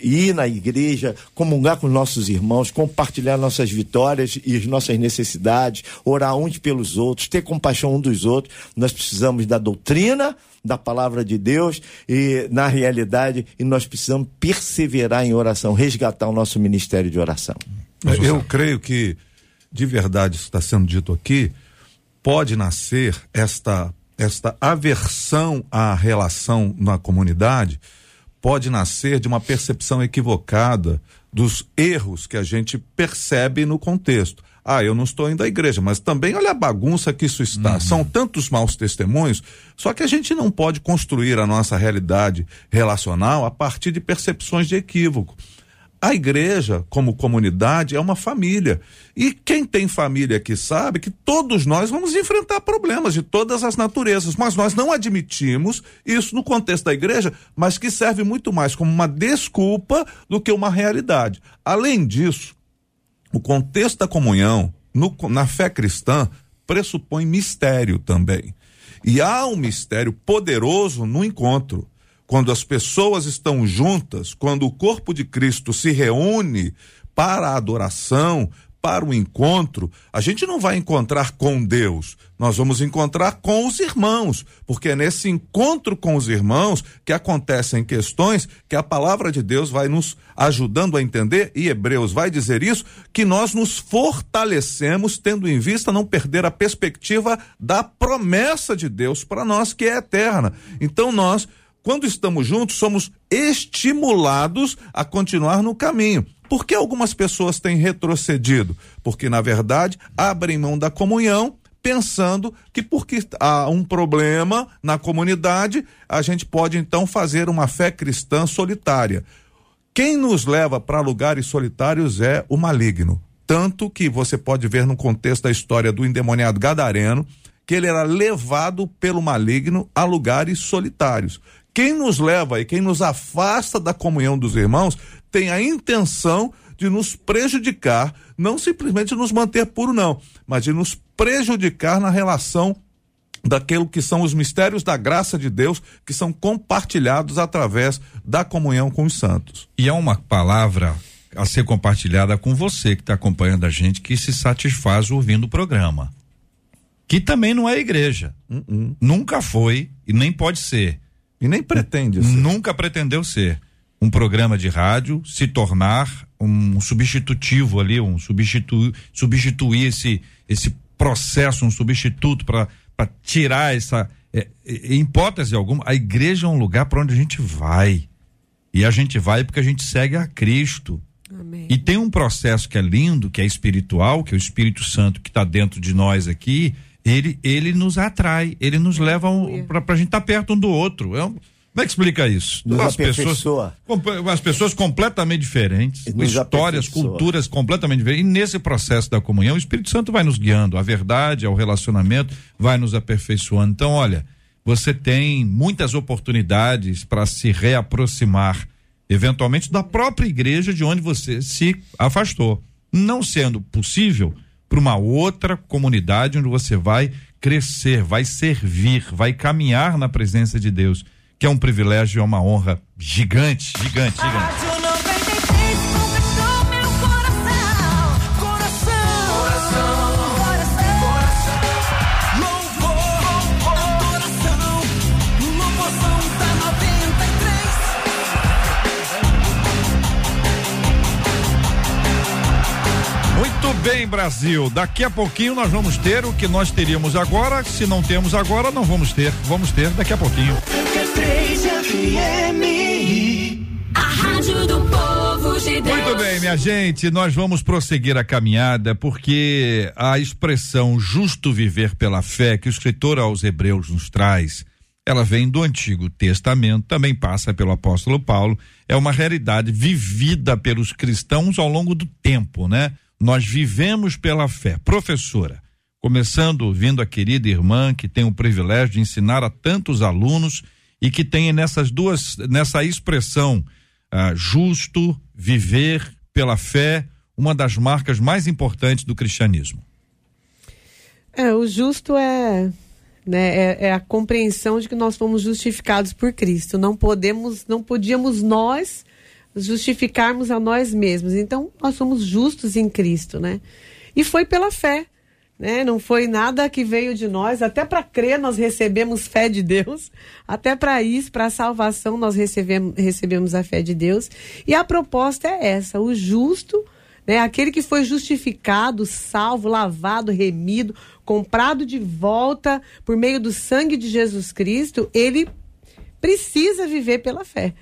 ir na igreja, comungar com nossos irmãos, compartilhar nossas vitórias e as nossas necessidades, orar uns pelos outros, ter compaixão um dos outros. Nós precisamos da doutrina, da palavra de Deus e na realidade e nós precisamos perseverar em oração, resgatar o nosso ministério de oração. Eu creio que de verdade está sendo dito aqui, pode nascer esta esta aversão à relação na comunidade pode nascer de uma percepção equivocada dos erros que a gente percebe no contexto. Ah, eu não estou indo à igreja, mas também olha a bagunça que isso está. Uhum. São tantos maus testemunhos, só que a gente não pode construir a nossa realidade relacional a partir de percepções de equívoco. A igreja, como comunidade, é uma família. E quem tem família aqui sabe que todos nós vamos enfrentar problemas de todas as naturezas, mas nós não admitimos isso no contexto da igreja, mas que serve muito mais como uma desculpa do que uma realidade. Além disso, o contexto da comunhão no, na fé cristã pressupõe mistério também. E há um mistério poderoso no encontro quando as pessoas estão juntas, quando o corpo de Cristo se reúne para a adoração, para o encontro, a gente não vai encontrar com Deus, nós vamos encontrar com os irmãos, porque é nesse encontro com os irmãos que acontecem questões que a palavra de Deus vai nos ajudando a entender, e Hebreus vai dizer isso, que nós nos fortalecemos, tendo em vista não perder a perspectiva da promessa de Deus para nós, que é eterna. Então nós quando estamos juntos, somos estimulados a continuar no caminho. Por que algumas pessoas têm retrocedido? Porque, na verdade, abrem mão da comunhão, pensando que porque há um problema na comunidade, a gente pode então fazer uma fé cristã solitária. Quem nos leva para lugares solitários é o maligno. Tanto que você pode ver no contexto da história do endemoniado gadareno, que ele era levado pelo maligno a lugares solitários. Quem nos leva e quem nos afasta da comunhão dos irmãos tem a intenção de nos prejudicar, não simplesmente nos manter puro, não, mas de nos prejudicar na relação daquilo que são os mistérios da graça de Deus que são compartilhados através da comunhão com os santos. E é uma palavra a ser compartilhada com você que está acompanhando a gente que se satisfaz ouvindo o programa. Que também não é igreja. Uh -uh. Nunca foi e nem pode ser. E nem pretende ser. Nunca pretendeu ser um programa de rádio, se tornar um substitutivo ali, um substituir, substituir esse, esse processo, um substituto para tirar essa. É, é, em hipótese alguma, a igreja é um lugar para onde a gente vai. E a gente vai porque a gente segue a Cristo. Amém. E tem um processo que é lindo, que é espiritual, que é o Espírito Santo que está dentro de nós aqui, ele, ele nos atrai, ele nos leva um, para a gente estar tá perto um do outro. É um, como é que explica isso? Nos as pessoas, as pessoas completamente diferentes, histórias, culturas completamente diferentes. E nesse processo da comunhão, o Espírito Santo vai nos guiando. A verdade, ao relacionamento, vai nos aperfeiçoando. Então, olha, você tem muitas oportunidades para se reaproximar, eventualmente, da própria igreja de onde você se afastou. Não sendo possível, para uma outra comunidade onde você vai crescer, vai servir, vai caminhar na presença de Deus, que é um privilégio e uma honra gigante, gigante, gigante. Bem, Brasil. Daqui a pouquinho nós vamos ter o que nós teríamos agora. Se não temos agora, não vamos ter. Vamos ter daqui a pouquinho. A Rádio do Povo de Deus. Muito bem, minha gente, nós vamos prosseguir a caminhada porque a expressão justo viver pela fé que o escritor aos Hebreus nos traz, ela vem do Antigo Testamento, também passa pelo apóstolo Paulo, é uma realidade vivida pelos cristãos ao longo do tempo, né? Nós vivemos pela fé. Professora, começando ouvindo a querida irmã que tem o privilégio de ensinar a tantos alunos e que tem nessas duas, nessa expressão ah, justo, viver pela fé, uma das marcas mais importantes do cristianismo. É, o justo é, né, é, é a compreensão de que nós fomos justificados por Cristo. Não podemos, não podíamos nós justificarmos a nós mesmos. Então, nós somos justos em Cristo, né? E foi pela fé, né? Não foi nada que veio de nós, até para crer nós recebemos fé de Deus, até para isso, para a salvação nós recebemos, recebemos a fé de Deus. E a proposta é essa, o justo, né? Aquele que foi justificado, salvo, lavado, remido, comprado de volta por meio do sangue de Jesus Cristo, ele precisa viver pela fé.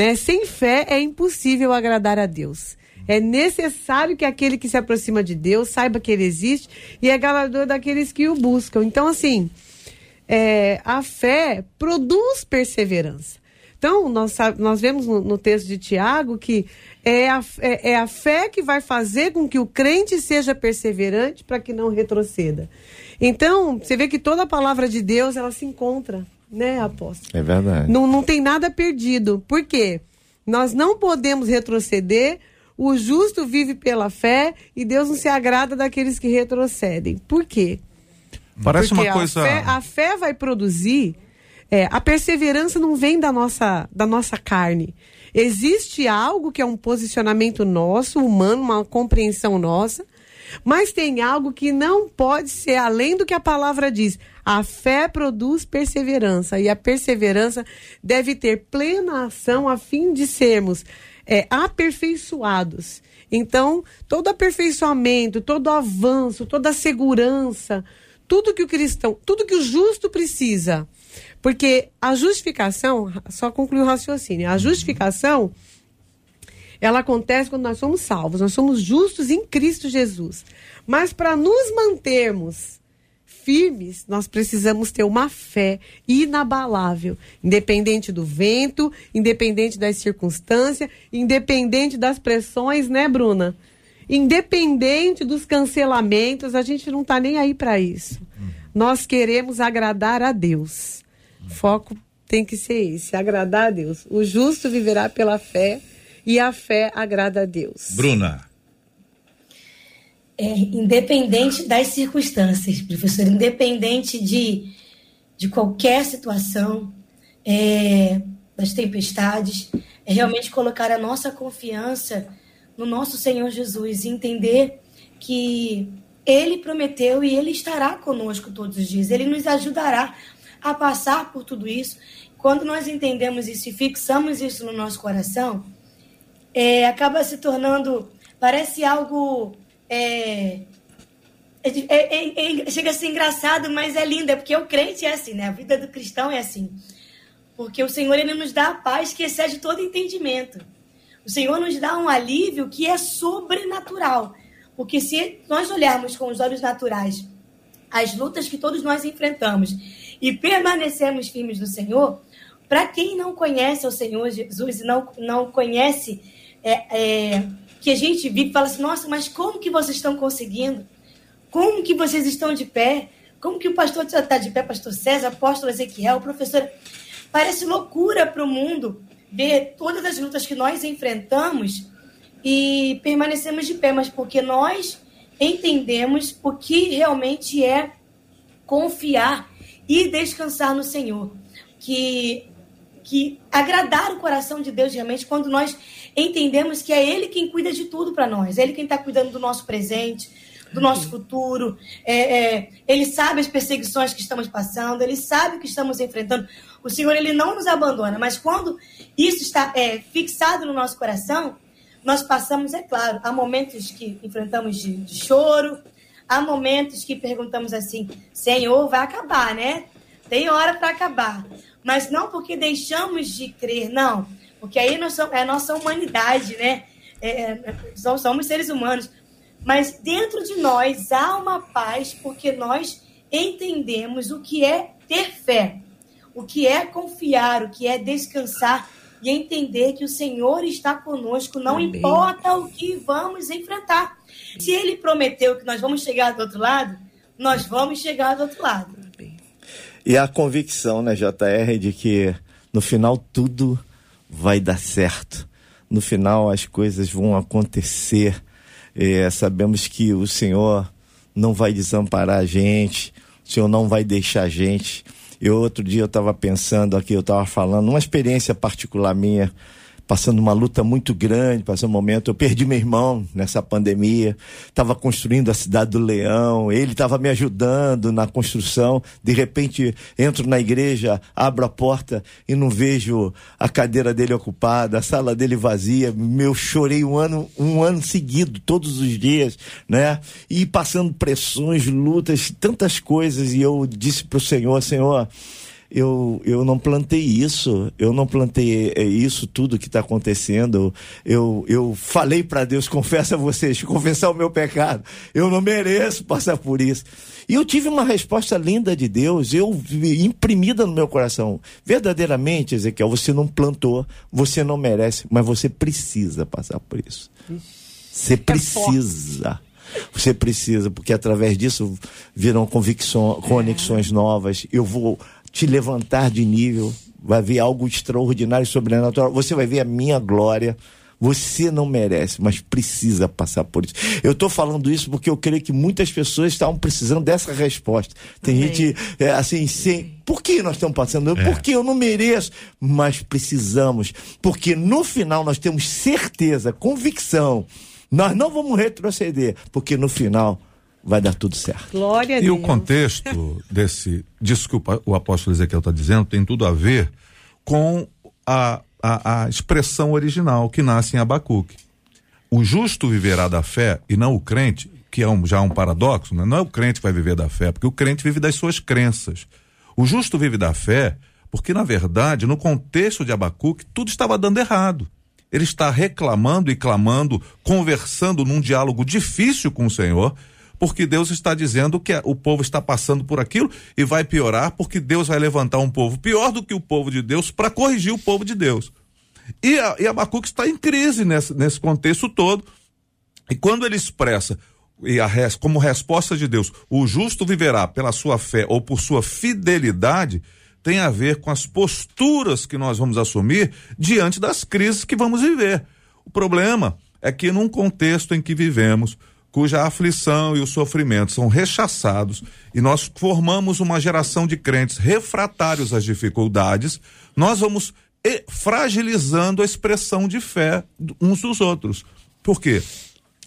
Né? Sem fé é impossível agradar a Deus. É necessário que aquele que se aproxima de Deus saiba que ele existe e é galardador daqueles que o buscam. Então, assim, é, a fé produz perseverança. Então, nós, nós vemos no, no texto de Tiago que é a, é, é a fé que vai fazer com que o crente seja perseverante para que não retroceda. Então, você vê que toda a palavra de Deus, ela se encontra, né, apóstolo? É verdade. Não, não tem nada perdido. Por quê? Nós não podemos retroceder, o justo vive pela fé e Deus não se agrada daqueles que retrocedem. Por quê? Parece Porque uma coisa. A fé, a fé vai produzir. é, a perseverança não vem da nossa, da nossa carne. Existe algo que é um posicionamento nosso, humano, uma compreensão nossa, mas tem algo que não pode ser além do que a palavra diz. A fé produz perseverança e a perseverança deve ter plena ação a fim de sermos é, aperfeiçoados. Então, todo aperfeiçoamento, todo avanço, toda segurança, tudo que o cristão, tudo que o justo precisa. Porque a justificação, só concluir o raciocínio, a justificação, ela acontece quando nós somos salvos, nós somos justos em Cristo Jesus. Mas para nos mantermos firmes, nós precisamos ter uma fé inabalável, independente do vento, independente das circunstâncias, independente das pressões, né, Bruna? Independente dos cancelamentos, a gente não está nem aí para isso. Nós queremos agradar a Deus. Foco tem que ser esse, agradar a Deus. O justo viverá pela fé e a fé agrada a Deus. Bruna. É, independente das circunstâncias, professor, independente de, de qualquer situação, é, das tempestades, é realmente colocar a nossa confiança no nosso Senhor Jesus e entender que Ele prometeu e Ele estará conosco todos os dias. Ele nos ajudará a passar por tudo isso. Quando nós entendemos isso e fixamos isso no nosso coração, é, acaba se tornando, parece algo. É, é, é, é, chega a ser engraçado, mas é lindo, é porque o crente é assim, né? A vida do cristão é assim. Porque o Senhor ele nos dá a paz que excede todo entendimento. O Senhor nos dá um alívio que é sobrenatural. Porque se nós olharmos com os olhos naturais as lutas que todos nós enfrentamos e permanecemos firmes no Senhor, para quem não conhece o Senhor Jesus e não, não conhece é, é, que a gente vive, fala assim, nossa, mas como que vocês estão conseguindo? Como que vocês estão de pé? Como que o pastor está de pé, pastor César, apóstolo Ezequiel, professor? Parece loucura para o mundo ver todas as lutas que nós enfrentamos e permanecemos de pé, mas porque nós entendemos o que realmente é confiar e descansar no Senhor. Que, que agradar o coração de Deus realmente quando nós entendemos que é Ele quem cuida de tudo para nós, é Ele quem está cuidando do nosso presente, do nosso futuro. É, é, ele sabe as perseguições que estamos passando, Ele sabe o que estamos enfrentando. O Senhor ele não nos abandona, mas quando isso está é, fixado no nosso coração, nós passamos, é claro, há momentos que enfrentamos de, de choro, há momentos que perguntamos assim: Senhor, vai acabar, né? Tem hora para acabar. Mas não porque deixamos de crer, não. Porque aí nós somos, é a nossa humanidade, né? É, é somos seres humanos. Mas dentro de nós há uma paz porque nós entendemos o que é ter fé, o que é confiar, o que é descansar e entender que o Senhor está conosco, não Amém. importa o que vamos enfrentar. Se Ele prometeu que nós vamos chegar do outro lado, nós vamos chegar do outro lado. E a convicção, né, JR, de que no final tudo vai dar certo. No final as coisas vão acontecer. É, sabemos que o Senhor não vai desamparar a gente, o Senhor não vai deixar a gente. Eu outro dia eu estava pensando aqui, eu estava falando, uma experiência particular minha, passando uma luta muito grande, passando um momento. Eu perdi meu irmão nessa pandemia, estava construindo a cidade do Leão, ele estava me ajudando na construção. De repente, entro na igreja, abro a porta e não vejo a cadeira dele ocupada, a sala dele vazia. Meu chorei um ano, um ano seguido, todos os dias, né? E passando pressões, lutas, tantas coisas. E eu disse para o Senhor, Senhor eu, eu não plantei isso, eu não plantei é, isso tudo que está acontecendo. Eu, eu falei para Deus, confesso a vocês, confessar o meu pecado. Eu não mereço passar por isso. E eu tive uma resposta linda de Deus, eu imprimida no meu coração. Verdadeiramente, Ezequiel, você não plantou, você não merece, mas você precisa passar por isso. Você precisa. Você precisa, porque através disso virão convicções, conexões novas. Eu vou te levantar de nível, vai ver algo extraordinário, sobrenatural. Você vai ver a minha glória. Você não merece, mas precisa passar por isso. Eu estou falando isso porque eu creio que muitas pessoas estavam precisando dessa resposta. Tem Amém. gente, é, assim, sem. Por que nós estamos passando? É. Porque eu não mereço, mas precisamos. Porque no final nós temos certeza, convicção. Nós não vamos retroceder, porque no final vai dar tudo certo. Glória a E Deus. o contexto desse, desculpa, o apóstolo Ezequiel está dizendo, tem tudo a ver com a, a, a expressão original que nasce em Abacuque. O justo viverá da fé e não o crente, que é um, já um paradoxo, né? não é o crente que vai viver da fé, porque o crente vive das suas crenças. O justo vive da fé porque, na verdade, no contexto de Abacuque, tudo estava dando errado. Ele está reclamando e clamando, conversando num diálogo difícil com o Senhor, porque Deus está dizendo que o povo está passando por aquilo e vai piorar, porque Deus vai levantar um povo pior do que o povo de Deus para corrigir o povo de Deus. E, a, e Abacuque está em crise nesse, nesse contexto todo. E quando ele expressa, e a res, como resposta de Deus, o justo viverá pela sua fé ou por sua fidelidade, tem a ver com as posturas que nós vamos assumir diante das crises que vamos viver. O problema é que num contexto em que vivemos, cuja aflição e o sofrimento são rechaçados e nós formamos uma geração de crentes refratários às dificuldades, nós vamos fragilizando a expressão de fé uns dos outros. Por quê?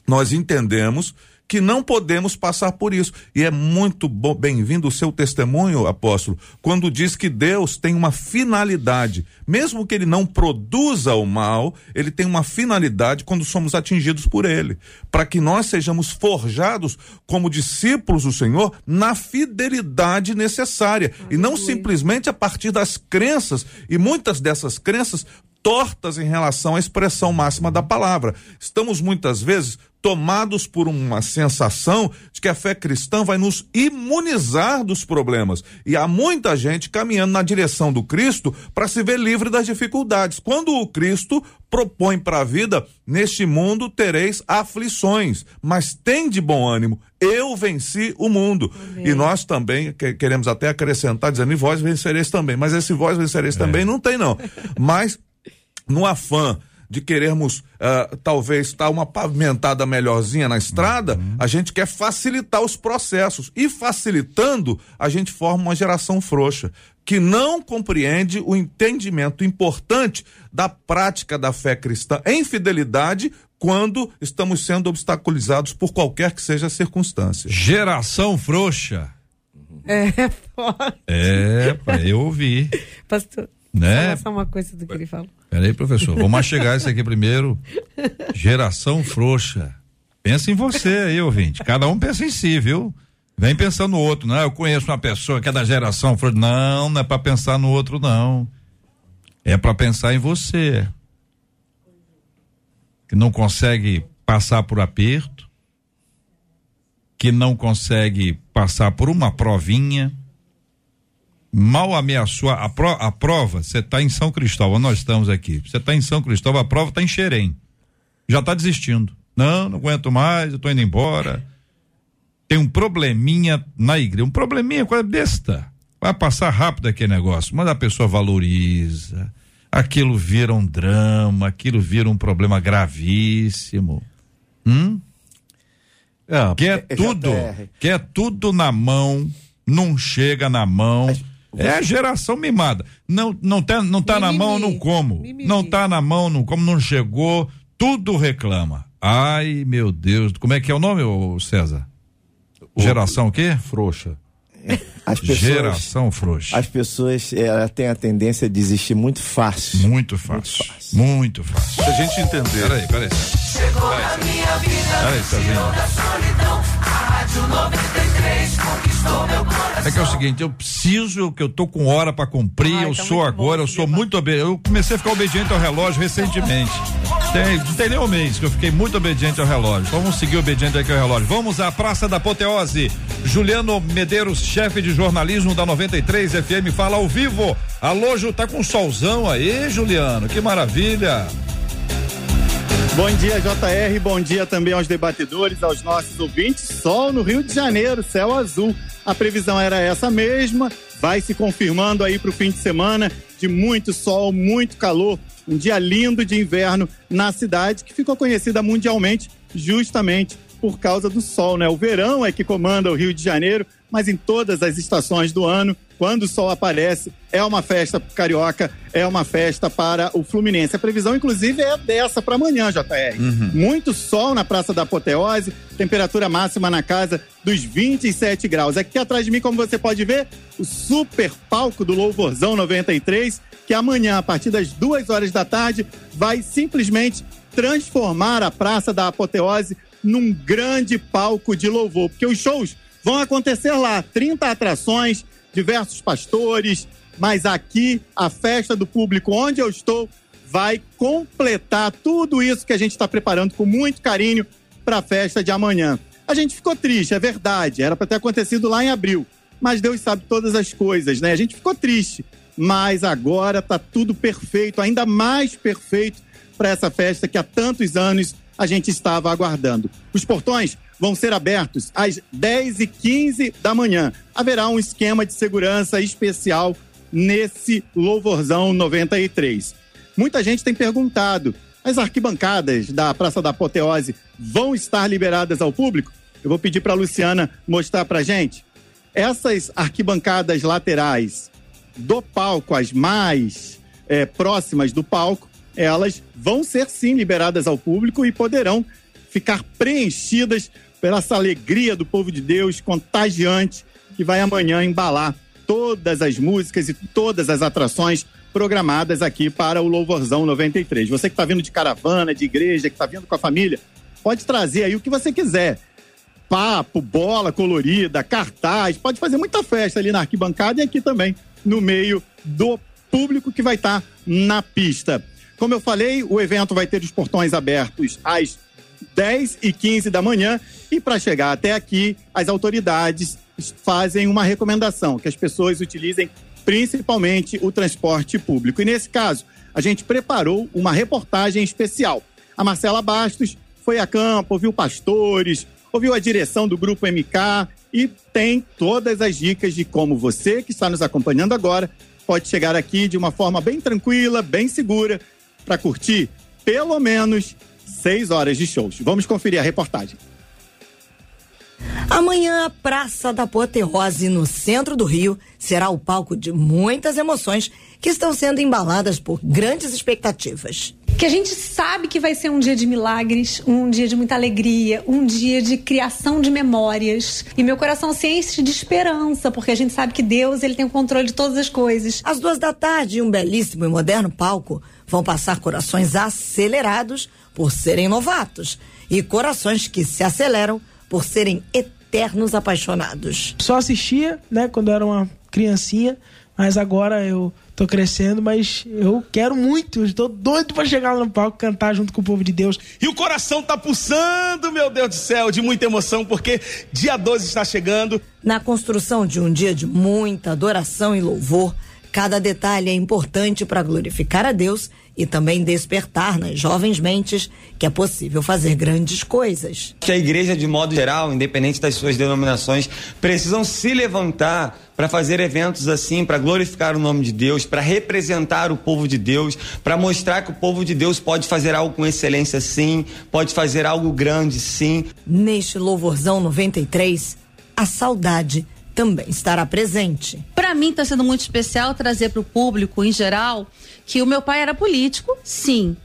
Nós entendemos que não podemos passar por isso. E é muito bem-vindo o seu testemunho, apóstolo, quando diz que Deus tem uma finalidade. Mesmo que ele não produza o mal, ele tem uma finalidade quando somos atingidos por ele. Para que nós sejamos forjados como discípulos do Senhor na fidelidade necessária. E não simplesmente a partir das crenças. E muitas dessas crenças tortas em relação à expressão máxima da palavra. Estamos muitas vezes tomados por uma sensação de que a fé cristã vai nos imunizar dos problemas. E há muita gente caminhando na direção do Cristo para se ver livre das dificuldades. Quando o Cristo propõe para a vida, neste mundo tereis aflições, mas tem de bom ânimo. Eu venci o mundo. E nós também que- queremos até acrescentar, dizendo, e vós vencereis também. Mas esse vós vencereis também não tem, não. Mas no afã de querermos ah, talvez estar uma pavimentada melhorzinha na estrada, a gente quer facilitar os processos. E facilitando, a gente forma uma geração frouxa, que não compreende o entendimento importante da prática da fé cristã em fidelidade quando estamos sendo obstaculizados por qualquer que seja a circunstância. Geração frouxa. É, foda. É, pá, eu ouvi. Pastor, Né? só uma coisa do que ele falou. Peraí, professor, vamos mastigar isso aqui primeiro. Geração frouxa. Pensa em você aí, ouvinte. Cada um pensa em si, viu? Vem pensando no outro, não. Eu conheço uma pessoa que é da geração frouxa. Não, não é pra pensar no outro, não. É pra pensar em você. Que não consegue passar por aperto, que não consegue passar por uma provinha, mal ameaçou a, pro- a prova, você está em São Cristóvão, nós estamos aqui. Você está em São Cristóvão, a prova está em Xerém. Já está desistindo. Não, não aguento mais, eu tô indo embora. Tem um probleminha na igreja, um probleminha, coisa besta. Vai passar rápido aquele negócio, mas a pessoa valoriza. Aquilo vira um drama, aquilo vira um problema gravíssimo. Hum? É, Quer É, tudo, JR. quer tudo na mão, não chega na mão. É a geração mimada. Não, não tá, não tá na mão, não como. Mimimi. Não tá na mão, não como, não chegou, tudo reclama. Ai, meu Deus, como é que é o nome, ô César? Geração o quê? frouxa. As pessoas, Geração frouxa. as pessoas ela têm a tendência a desistir muito fácil. Muito fácil. Muito fácil. Se a gente entender Peraí, peraí. César. Peraí. Rádio 93 conquistou meu coração. É que é o seguinte, eu preciso, que eu tô com hora pra cumprir, Ai, eu tá sou muito bom agora, eu sou muito obediente. Eu comecei a ficar obediente ao relógio recentemente. Tem, não tem nem um mês que eu fiquei muito obediente ao relógio. Então vamos seguir obediente aqui ao relógio. Vamos à Praça da Apoteose. Juliano Medeiros, chefe de jornalismo da 93 FM, fala ao vivo. Alô, Ju, tá com solzão aí, Juliano? Que maravilha. Bom dia, JR. Bom dia também aos debatedores, aos nossos ouvintes. Sol no Rio de Janeiro, céu azul. A previsão era essa mesma. Vai se confirmando aí para o fim de semana de muito sol, muito calor. Um dia lindo de inverno na cidade que ficou conhecida mundialmente justamente por causa do sol, né? O verão é que comanda o Rio de Janeiro, mas em todas as estações do ano, quando o sol aparece, é uma festa carioca, é uma festa para o Fluminense. A previsão, inclusive, é dessa para amanhã, JR. Muito sol na Praça da Apoteose, temperatura máxima na casa dos 27 graus. Aqui atrás de mim, como você pode ver, o super palco do Louvorzão 93, que amanhã, a partir das duas horas da tarde, vai simplesmente transformar a Praça da Apoteose num grande palco de louvor, porque os shows vão acontecer lá, 30 atrações, diversos pastores, mas aqui a festa do público onde eu estou vai completar tudo isso que a gente está preparando com muito carinho para a festa de amanhã. A gente ficou triste, é verdade, era para ter acontecido lá em abril, mas Deus sabe todas as coisas, né? A gente ficou triste, mas agora tá tudo perfeito, ainda mais perfeito para essa festa que há tantos anos a gente estava aguardando. Os portões vão ser abertos às 10 e 15 da manhã. Haverá um esquema de segurança especial nesse Louvorzão 93. Muita gente tem perguntado: as arquibancadas da Praça da Apoteose vão estar liberadas ao público? Eu vou pedir para a Luciana mostrar para gente. Essas arquibancadas laterais do palco, as mais eh, próximas do palco, elas vão ser sim liberadas ao público e poderão ficar preenchidas pela essa alegria do povo de Deus contagiante que vai amanhã embalar todas as músicas e todas as atrações programadas aqui para o Louvorzão 93. Você que está vindo de caravana, de igreja, que está vindo com a família, pode trazer aí o que você quiser. Papo, bola colorida, cartaz, pode fazer muita festa ali na arquibancada e aqui também no meio do público que vai estar na pista. Como eu falei, o evento vai ter os portões abertos às 10 e 15 da manhã e para chegar até aqui, as autoridades fazem uma recomendação que as pessoas utilizem principalmente o transporte público. E nesse caso, a gente preparou uma reportagem especial. A Marcela Bastos foi a campo, ouviu pastores, ouviu a direção do grupo MK e tem todas as dicas de como você que está nos acompanhando agora pode chegar aqui de uma forma bem tranquila, bem segura, para curtir pelo menos seis horas de shows. Vamos conferir a reportagem. Amanhã, a Praça da Apoteose, no centro do Rio, será o palco de muitas emoções que estão sendo embaladas por grandes expectativas. que a gente sabe que vai ser um dia de milagres, um dia de muita alegria, um dia de criação de memórias. E meu coração se enche de esperança, porque a gente sabe que Deus ele tem o controle de todas as coisas. Às duas da tarde, em um belíssimo e moderno palco, vão passar corações acelerados por serem novatos e corações que se aceleram por serem eternos apaixonados. Só assistia, né, quando eu era uma criancinha, mas agora eu tô crescendo, mas eu quero muito, eu estou doido para chegar lá no palco cantar junto com o povo de Deus. E o coração tá pulsando, meu Deus do céu, de muita emoção, porque dia 12 está chegando. Na construção de um dia de muita adoração e louvor, cada detalhe é importante para glorificar a Deus e também despertar nas jovens mentes que é possível fazer grandes coisas. que a igreja, de modo geral, independente das suas denominações, precisam se levantar para fazer eventos assim, para glorificar o nome de Deus, para representar o povo de Deus, para mostrar que o povo de Deus pode fazer algo com excelência sim, pode fazer algo grande sim. Neste Louvorzão 93, a saudade também estará presente. Para mim está sendo muito especial trazer para o público em geral que o meu pai era político, sim.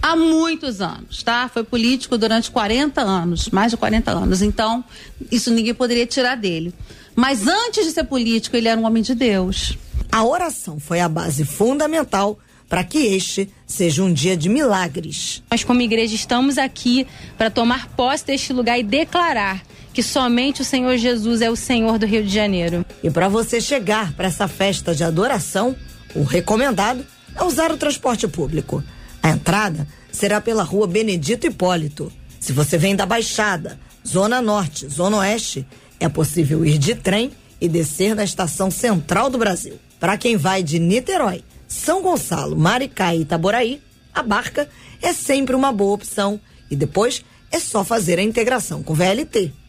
Há muitos anos, tá? Foi político durante 40 anos, mais de 40 anos. Então, isso ninguém poderia tirar dele. Mas antes de ser político, ele era um homem de Deus. A oração foi a base fundamental para que este seja um dia de milagres. Nós, como igreja, estamos aqui para tomar posse deste lugar e declarar que somente o Senhor Jesus é o Senhor do Rio de Janeiro. E para você chegar para essa festa de adoração, o recomendado é usar o transporte público. A entrada será pela rua Benedito Hipólito. Se você vem da Baixada, Zona Norte, Zona Oeste, é possível ir de trem e descer na estação central do Brasil. Para quem vai de Niterói, São Gonçalo, Maricá e Itaboraí, a barca é sempre uma boa opção e depois é só fazer a integração com VLT.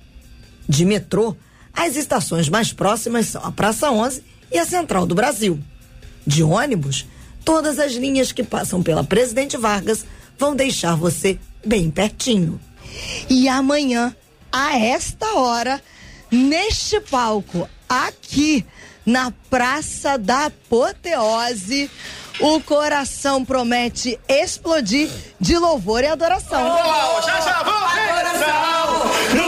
De metrô, as estações mais próximas são a Praça 11 e a Central do Brasil. De ônibus, todas as linhas que passam pela Presidente Vargas vão deixar você bem pertinho. E amanhã, a esta hora, neste palco, aqui na Praça da Apoteose, o coração promete explodir de louvor e adoração. Oh, já já vamos adoração,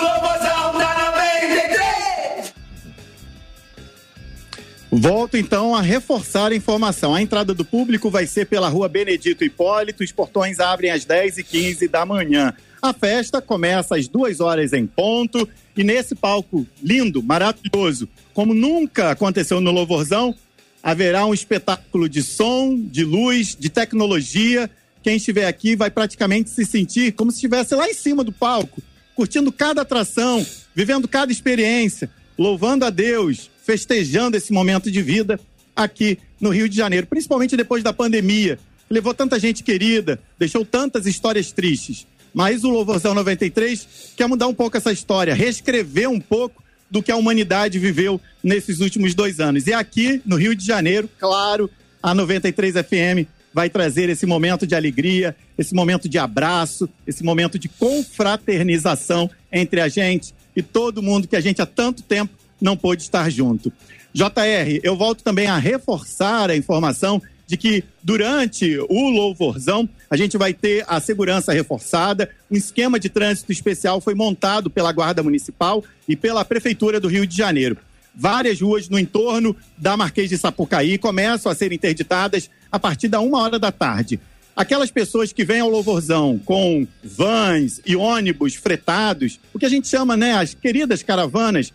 Volto então a reforçar a informação. A entrada do público vai ser pela rua Benedito Hipólito. Os portões abrem às 10h15 da manhã. A festa começa às duas horas em ponto. E nesse palco lindo, maravilhoso, como nunca aconteceu no Louvorzão, haverá um espetáculo de som, de luz, de tecnologia. Quem estiver aqui vai praticamente se sentir como se estivesse lá em cima do palco, curtindo cada atração, vivendo cada experiência, louvando a Deus, festejando esse momento de vida aqui no Rio de Janeiro, principalmente depois da pandemia. Levou tanta gente querida, deixou tantas histórias tristes. Mas o Louvorzão 93 quer mudar um pouco essa história, reescrever um pouco do que a humanidade viveu nesses últimos dois anos. E aqui no Rio de Janeiro, claro, a 93 FM vai trazer esse momento de alegria, esse momento de abraço, esse momento de confraternização entre a gente e todo mundo que a gente há tanto tempo não pôde estar junto. JR, eu volto também a reforçar a informação de que durante o louvorzão a gente vai ter a segurança reforçada, um esquema de trânsito especial foi montado pela Guarda Municipal e pela Prefeitura do Rio de Janeiro. Várias ruas no entorno da Marquês de Sapucaí começam a ser interditadas a partir da uma hora da tarde. Aquelas pessoas que vêm ao louvorzão com vans e ônibus fretados, o que a gente chama, né, as queridas caravanas,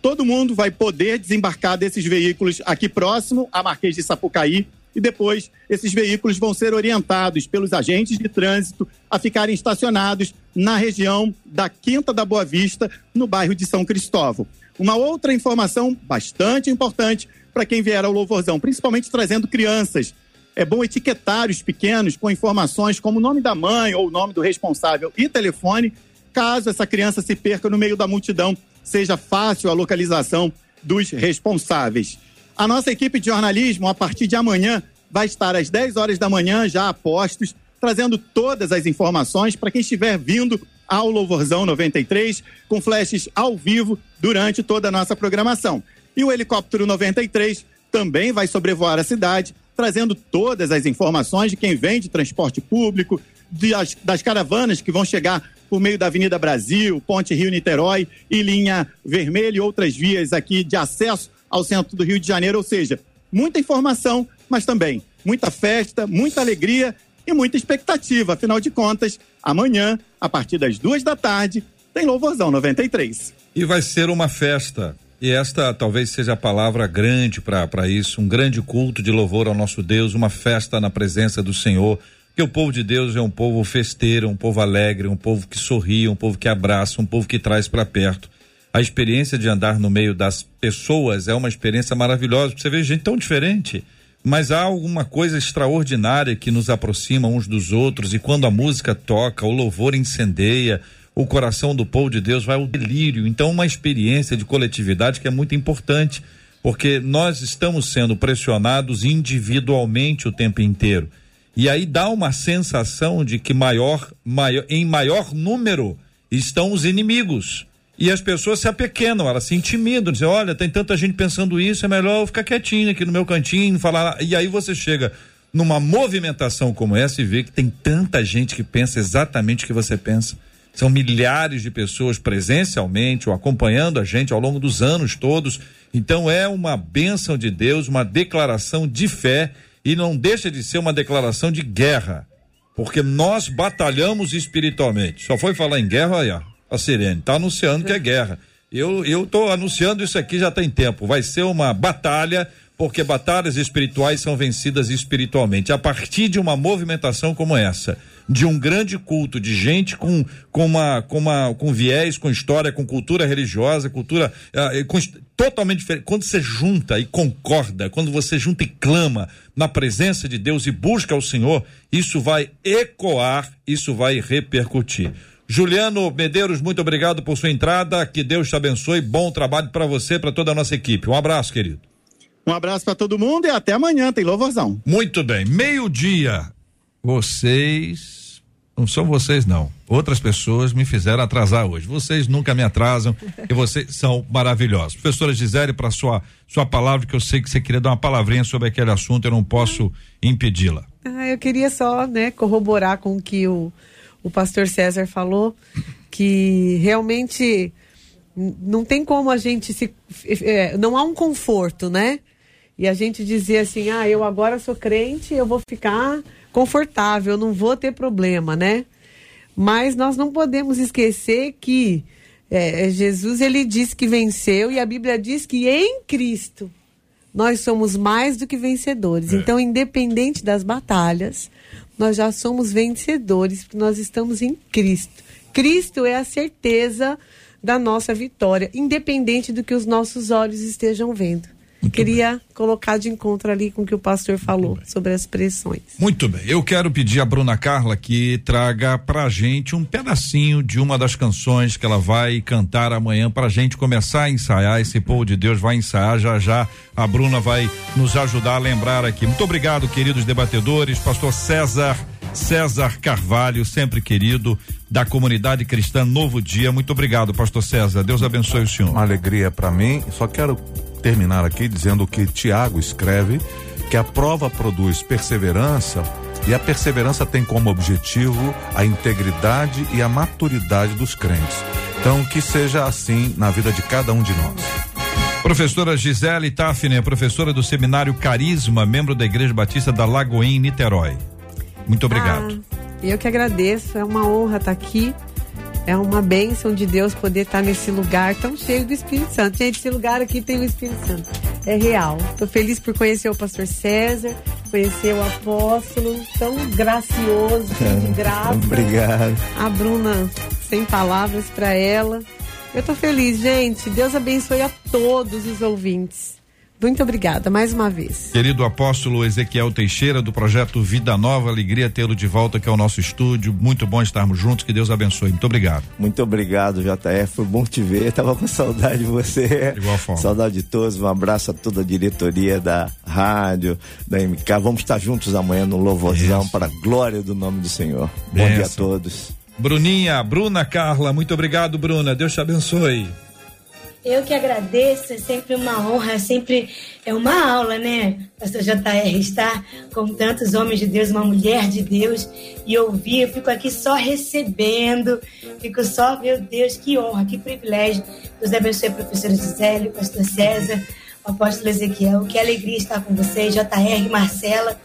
todo mundo vai poder desembarcar desses veículos aqui próximo à Marquês de Sapucaí e depois esses veículos vão ser orientados pelos agentes de trânsito a ficarem estacionados na região da Quinta da Boa Vista, no bairro de São Cristóvão. Uma outra informação bastante importante para quem vier ao Louvorzão, principalmente trazendo crianças. É bom etiquetar os pequenos com informações como o nome da mãe ou o nome do responsável e telefone, caso essa criança se perca no meio da multidão, seja fácil a localização dos responsáveis. A nossa equipe de jornalismo, a partir de amanhã, vai estar às 10 horas da manhã, já a postos, trazendo todas as informações para quem estiver vindo ao Louvorzão 93, com flashes ao vivo durante toda a nossa programação. E o helicóptero 93 também vai sobrevoar a cidade, trazendo todas as informações de quem vem de transporte público, das, das caravanas que vão chegar por meio da Avenida Brasil, Ponte Rio Niterói e linha vermelha e outras vias aqui de acesso ao centro do Rio de Janeiro. Ou seja, muita informação, mas também muita festa, muita alegria e muita expectativa. Afinal de contas, amanhã, a partir das duas da tarde, tem Louvorzão 93. E vai ser uma festa. E esta talvez seja a palavra grande para isso, um grande culto de louvor ao nosso Deus, uma festa na presença do Senhor. Que o povo de Deus é um povo festeiro, um povo alegre, um povo que sorri, um povo que abraça, um povo que traz para perto. A experiência de andar no meio das pessoas é uma experiência maravilhosa, porque você vê gente tão diferente mas há alguma coisa extraordinária que nos aproxima uns dos outros e quando a música toca, o louvor incendeia, o coração do povo de Deus vai ao delírio. Então, uma experiência de coletividade que é muito importante, porque nós estamos sendo pressionados individualmente o tempo inteiro. E aí dá uma sensação de que maior, maior em maior número estão os inimigos. E as pessoas se apequenam, elas se intimidam, dizem, olha, tem tanta gente pensando isso, é melhor eu ficar quietinho aqui no meu cantinho, falar. E aí você chega numa movimentação como essa e vê que tem tanta gente que pensa exatamente o que você pensa. São milhares de pessoas presencialmente ou acompanhando a gente ao longo dos anos todos. Então é uma bênção de Deus, uma declaração de fé e não deixa de ser uma declaração de guerra. Porque nós batalhamos espiritualmente. Só foi falar em guerra, olha, A Sirene tá anunciando que é guerra. Eu eu anunciando isso aqui já tem tempo. Vai ser uma batalha porque batalhas espirituais são vencidas espiritualmente. A partir de uma movimentação como essa, de um grande culto, de gente com, com, uma, com, uma, com viés, com história, com cultura religiosa, cultura ah, eh, com- totalmente diferente. Quando você junta e concorda, quando você junta e clama na presença de Deus e busca o Senhor, isso vai ecoar, isso vai repercutir. Juliano Medeiros, muito obrigado por sua entrada. Que Deus te abençoe. Bom trabalho para você, para toda a nossa equipe. Um abraço, querido. Um abraço para todo mundo e até amanhã. Tem louvorzão. Muito bem. Meio-dia. Vocês. Não são vocês, não. Outras pessoas me fizeram atrasar hoje. Vocês nunca me atrasam e vocês são maravilhosos. Professora Gisele, para sua, sua palavra, que eu sei que você queria dar uma palavrinha sobre aquele assunto, eu não posso impedi-la. Ah, eu queria só, né, corroborar com o que o, o pastor César falou, que realmente não tem como a gente se. é, não há um conforto, né? E a gente dizer assim, ah, eu agora sou crente, eu vou ficar confortável, eu não vou ter problema, né? Mas nós não podemos esquecer que é, Jesus ele disse que venceu e a Bíblia diz que em Cristo nós somos mais do que vencedores. Então, independente das batalhas, nós já somos vencedores, porque nós estamos em Cristo. Cristo é a certeza da nossa vitória, independente do que os nossos olhos estejam vendo. Queria colocar de encontro ali com o que o pastor falou sobre as pressões. Muito bem. Eu quero pedir a Bruna Carla que traga pra gente um pedacinho de uma das canções que ela vai cantar amanhã pra gente começar a ensaiar. Esse povo de Deus vai ensaiar já já. A Bruna vai nos ajudar a lembrar aqui. Muito obrigado, queridos debatedores. Pastor César. César Carvalho, sempre querido, da comunidade cristã Novo Dia. Muito obrigado, pastor César. Deus abençoe o senhor. Uma alegria para mim. Só quero terminar aqui dizendo que Tiago escreve que a prova produz perseverança e a perseverança tem como objetivo a integridade e a maturidade dos crentes. Então, que seja assim na vida de cada um de nós. Professora Gisele Tafner, professora do Seminário Carisma, membro da Igreja Batista da Lagoinha, em Niterói. Muito obrigado. Ah, eu que agradeço, é uma honra estar aqui. É uma bênção de Deus poder estar nesse lugar tão cheio do Espírito Santo. Gente, esse lugar aqui tem o Espírito Santo. É real. Estou feliz por conhecer o pastor César, conhecer o apóstolo, tão gracioso, cheio de graça. Obrigado. A Bruna, sem palavras para ela. Eu tô feliz, gente. Deus abençoe a todos os ouvintes. Muito obrigada mais uma vez. Querido apóstolo Ezequiel Teixeira, do projeto Vida Nova, alegria tê-lo de volta aqui ao nosso estúdio. Muito bom estarmos juntos, que Deus abençoe. Muito obrigado. Muito obrigado, JF. Foi bom te ver. Tava com saudade de você. De igual forma. Saudade de todos. Um abraço a toda a diretoria da rádio, da MK. Vamos estar juntos amanhã no Louvorzão para a glória do nome do Senhor. Bom dia a Benção. todos. Bruninha, Bruna Carla, muito obrigado, Bruna. Deus te abençoe. Eu que agradeço, é sempre uma honra, é sempre é uma aula, né? Pastor JR estar com tantos homens de Deus, uma mulher de Deus e ouvir, eu fico aqui só recebendo, fico só, meu Deus, que honra, que privilégio. Deus abençoe a professora Gisele, pastor César, o apóstolo Ezequiel, que alegria estar com vocês, JR, Marcela.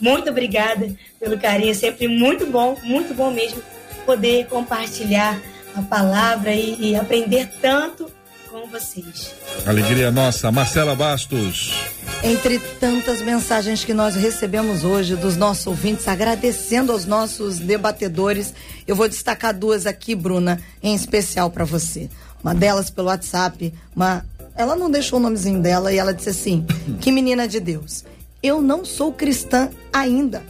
Muito obrigada pelo carinho, sempre muito bom, muito bom mesmo poder compartilhar a palavra e, e aprender tanto com vocês. Alegria nossa. Marcela Bastos. Entre tantas mensagens que nós recebemos hoje dos nossos ouvintes, agradecendo aos nossos debatedores, eu vou destacar duas aqui, Bruna, em especial para você. Uma delas pelo WhatsApp, uma ela não deixou o nomezinho dela e ela disse assim: "Que menina de Deus. Eu não sou cristã ainda,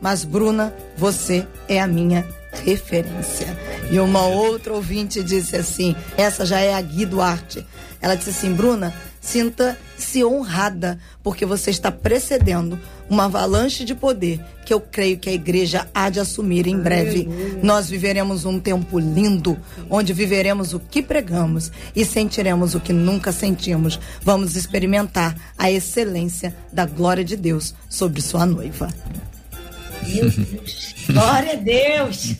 mas Bruna, você é a minha referência. E uma outra ouvinte disse assim: essa já é a Gui Duarte. Ela disse assim: Bruna, sinta-se honrada, porque você está precedendo uma avalanche de poder que eu creio que a igreja há de assumir em breve. Nós viveremos um tempo lindo, onde viveremos o que pregamos e sentiremos o que nunca sentimos. Vamos experimentar a excelência da glória de Deus sobre sua noiva. Deus. Glória a Deus.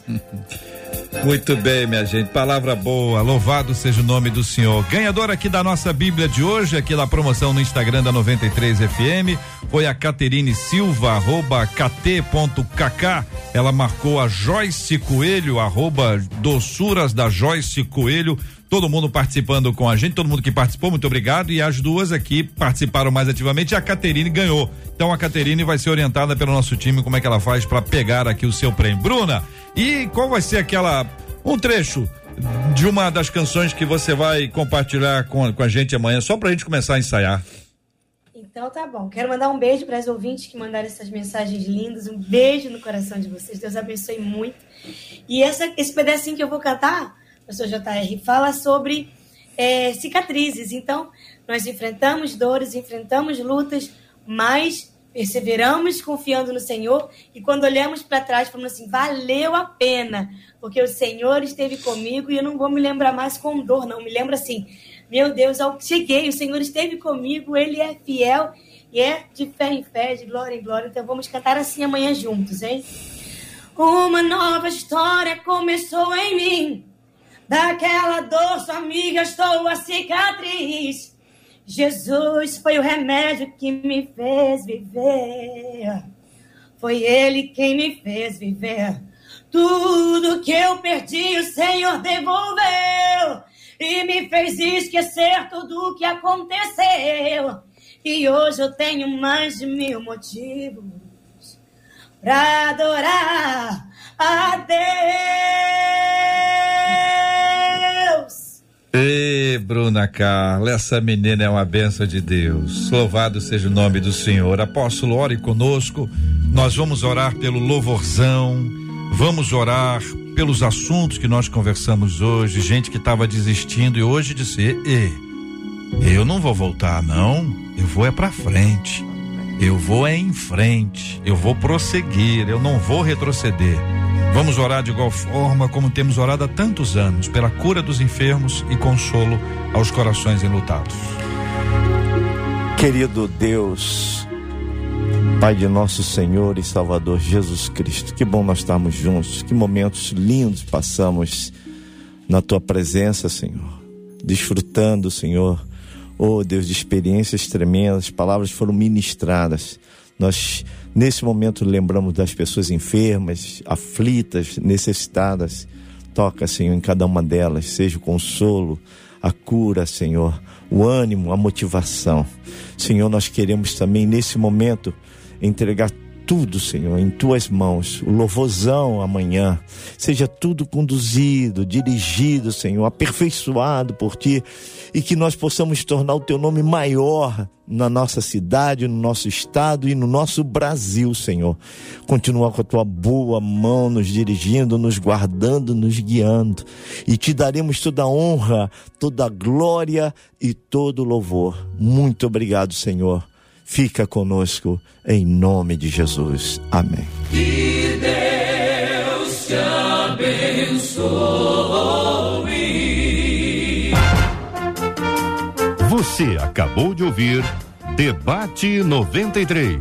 Muito bem, minha gente. Palavra boa. Louvado seja o nome do Senhor. Ganhador aqui da nossa Bíblia de hoje, aqui da promoção no Instagram da 93 FM, foi a Caterine Silva, arroba kt.kk. Ela marcou a Joyce Coelho, arroba doçuras da Joyce Coelho. Todo mundo participando com a gente, todo mundo que participou, muito obrigado. E as duas aqui participaram mais ativamente. A Caterine ganhou. Então a Caterine vai ser orientada pelo nosso time como é que ela faz para pegar aqui o seu prêmio. Bruna, e qual vai ser aquela. Um trecho de uma das canções que você vai compartilhar com, com a gente amanhã, só pra gente começar a ensaiar. Então tá bom. Quero mandar um beijo para os ouvintes que mandaram essas mensagens lindas. Um beijo no coração de vocês. Deus abençoe muito. E essa, esse pedacinho que eu vou cantar, professor JR, fala sobre é, cicatrizes. Então, nós enfrentamos dores, enfrentamos lutas, mas perseveramos confiando no Senhor. E quando olhamos para trás, falamos assim: valeu a pena, porque o Senhor esteve comigo e eu não vou me lembrar mais com dor, não. Me lembro assim meu Deus, ao cheguei, o Senhor esteve comigo, Ele é fiel e é de fé em fé, de glória em glória. Então vamos cantar assim amanhã juntos, hein? Uma nova história começou em mim. Daquela dor, sua amiga, estou a cicatriz. Jesus foi o remédio que me fez viver. Foi Ele quem me fez viver. Tudo que eu perdi, o Senhor devolveu e me fez esquecer tudo o que aconteceu. E hoje eu tenho mais de mil motivos para adorar a Deus. Ei, Bruna Carla, essa menina é uma benção de Deus. Louvado seja o nome do Senhor. Apóstolo, ore conosco. Nós vamos orar pelo louvorzão. Vamos orar pelos assuntos que nós conversamos hoje, gente que estava desistindo e hoje disse: "E, eu não vou voltar não, eu vou é para frente. Eu vou é em frente, eu vou prosseguir, eu não vou retroceder." Vamos orar de igual forma como temos orado há tantos anos, pela cura dos enfermos e consolo aos corações enlutados. Querido Deus, Pai de nosso Senhor e Salvador Jesus Cristo, que bom nós estarmos juntos, que momentos lindos passamos na tua presença, Senhor, desfrutando, Senhor, oh Deus, de experiências tremendas, palavras foram ministradas. Nós, nesse momento, lembramos das pessoas enfermas, aflitas, necessitadas. Toca, Senhor, em cada uma delas, seja o consolo, a cura, Senhor, o ânimo, a motivação. Senhor, nós queremos também, nesse momento, entregar tudo, Senhor, em tuas mãos. O louvorzão amanhã. Seja tudo conduzido, dirigido, Senhor, aperfeiçoado por ti. E que nós possamos tornar o teu nome maior na nossa cidade, no nosso estado e no nosso Brasil, Senhor. Continua com a tua boa mão nos dirigindo, nos guardando, nos guiando. E te daremos toda a honra, toda a glória e todo o louvor. Muito obrigado, Senhor fica conosco em nome de Jesus. Amém. Que Deus te abençoe. Você acabou de ouvir Debate 93.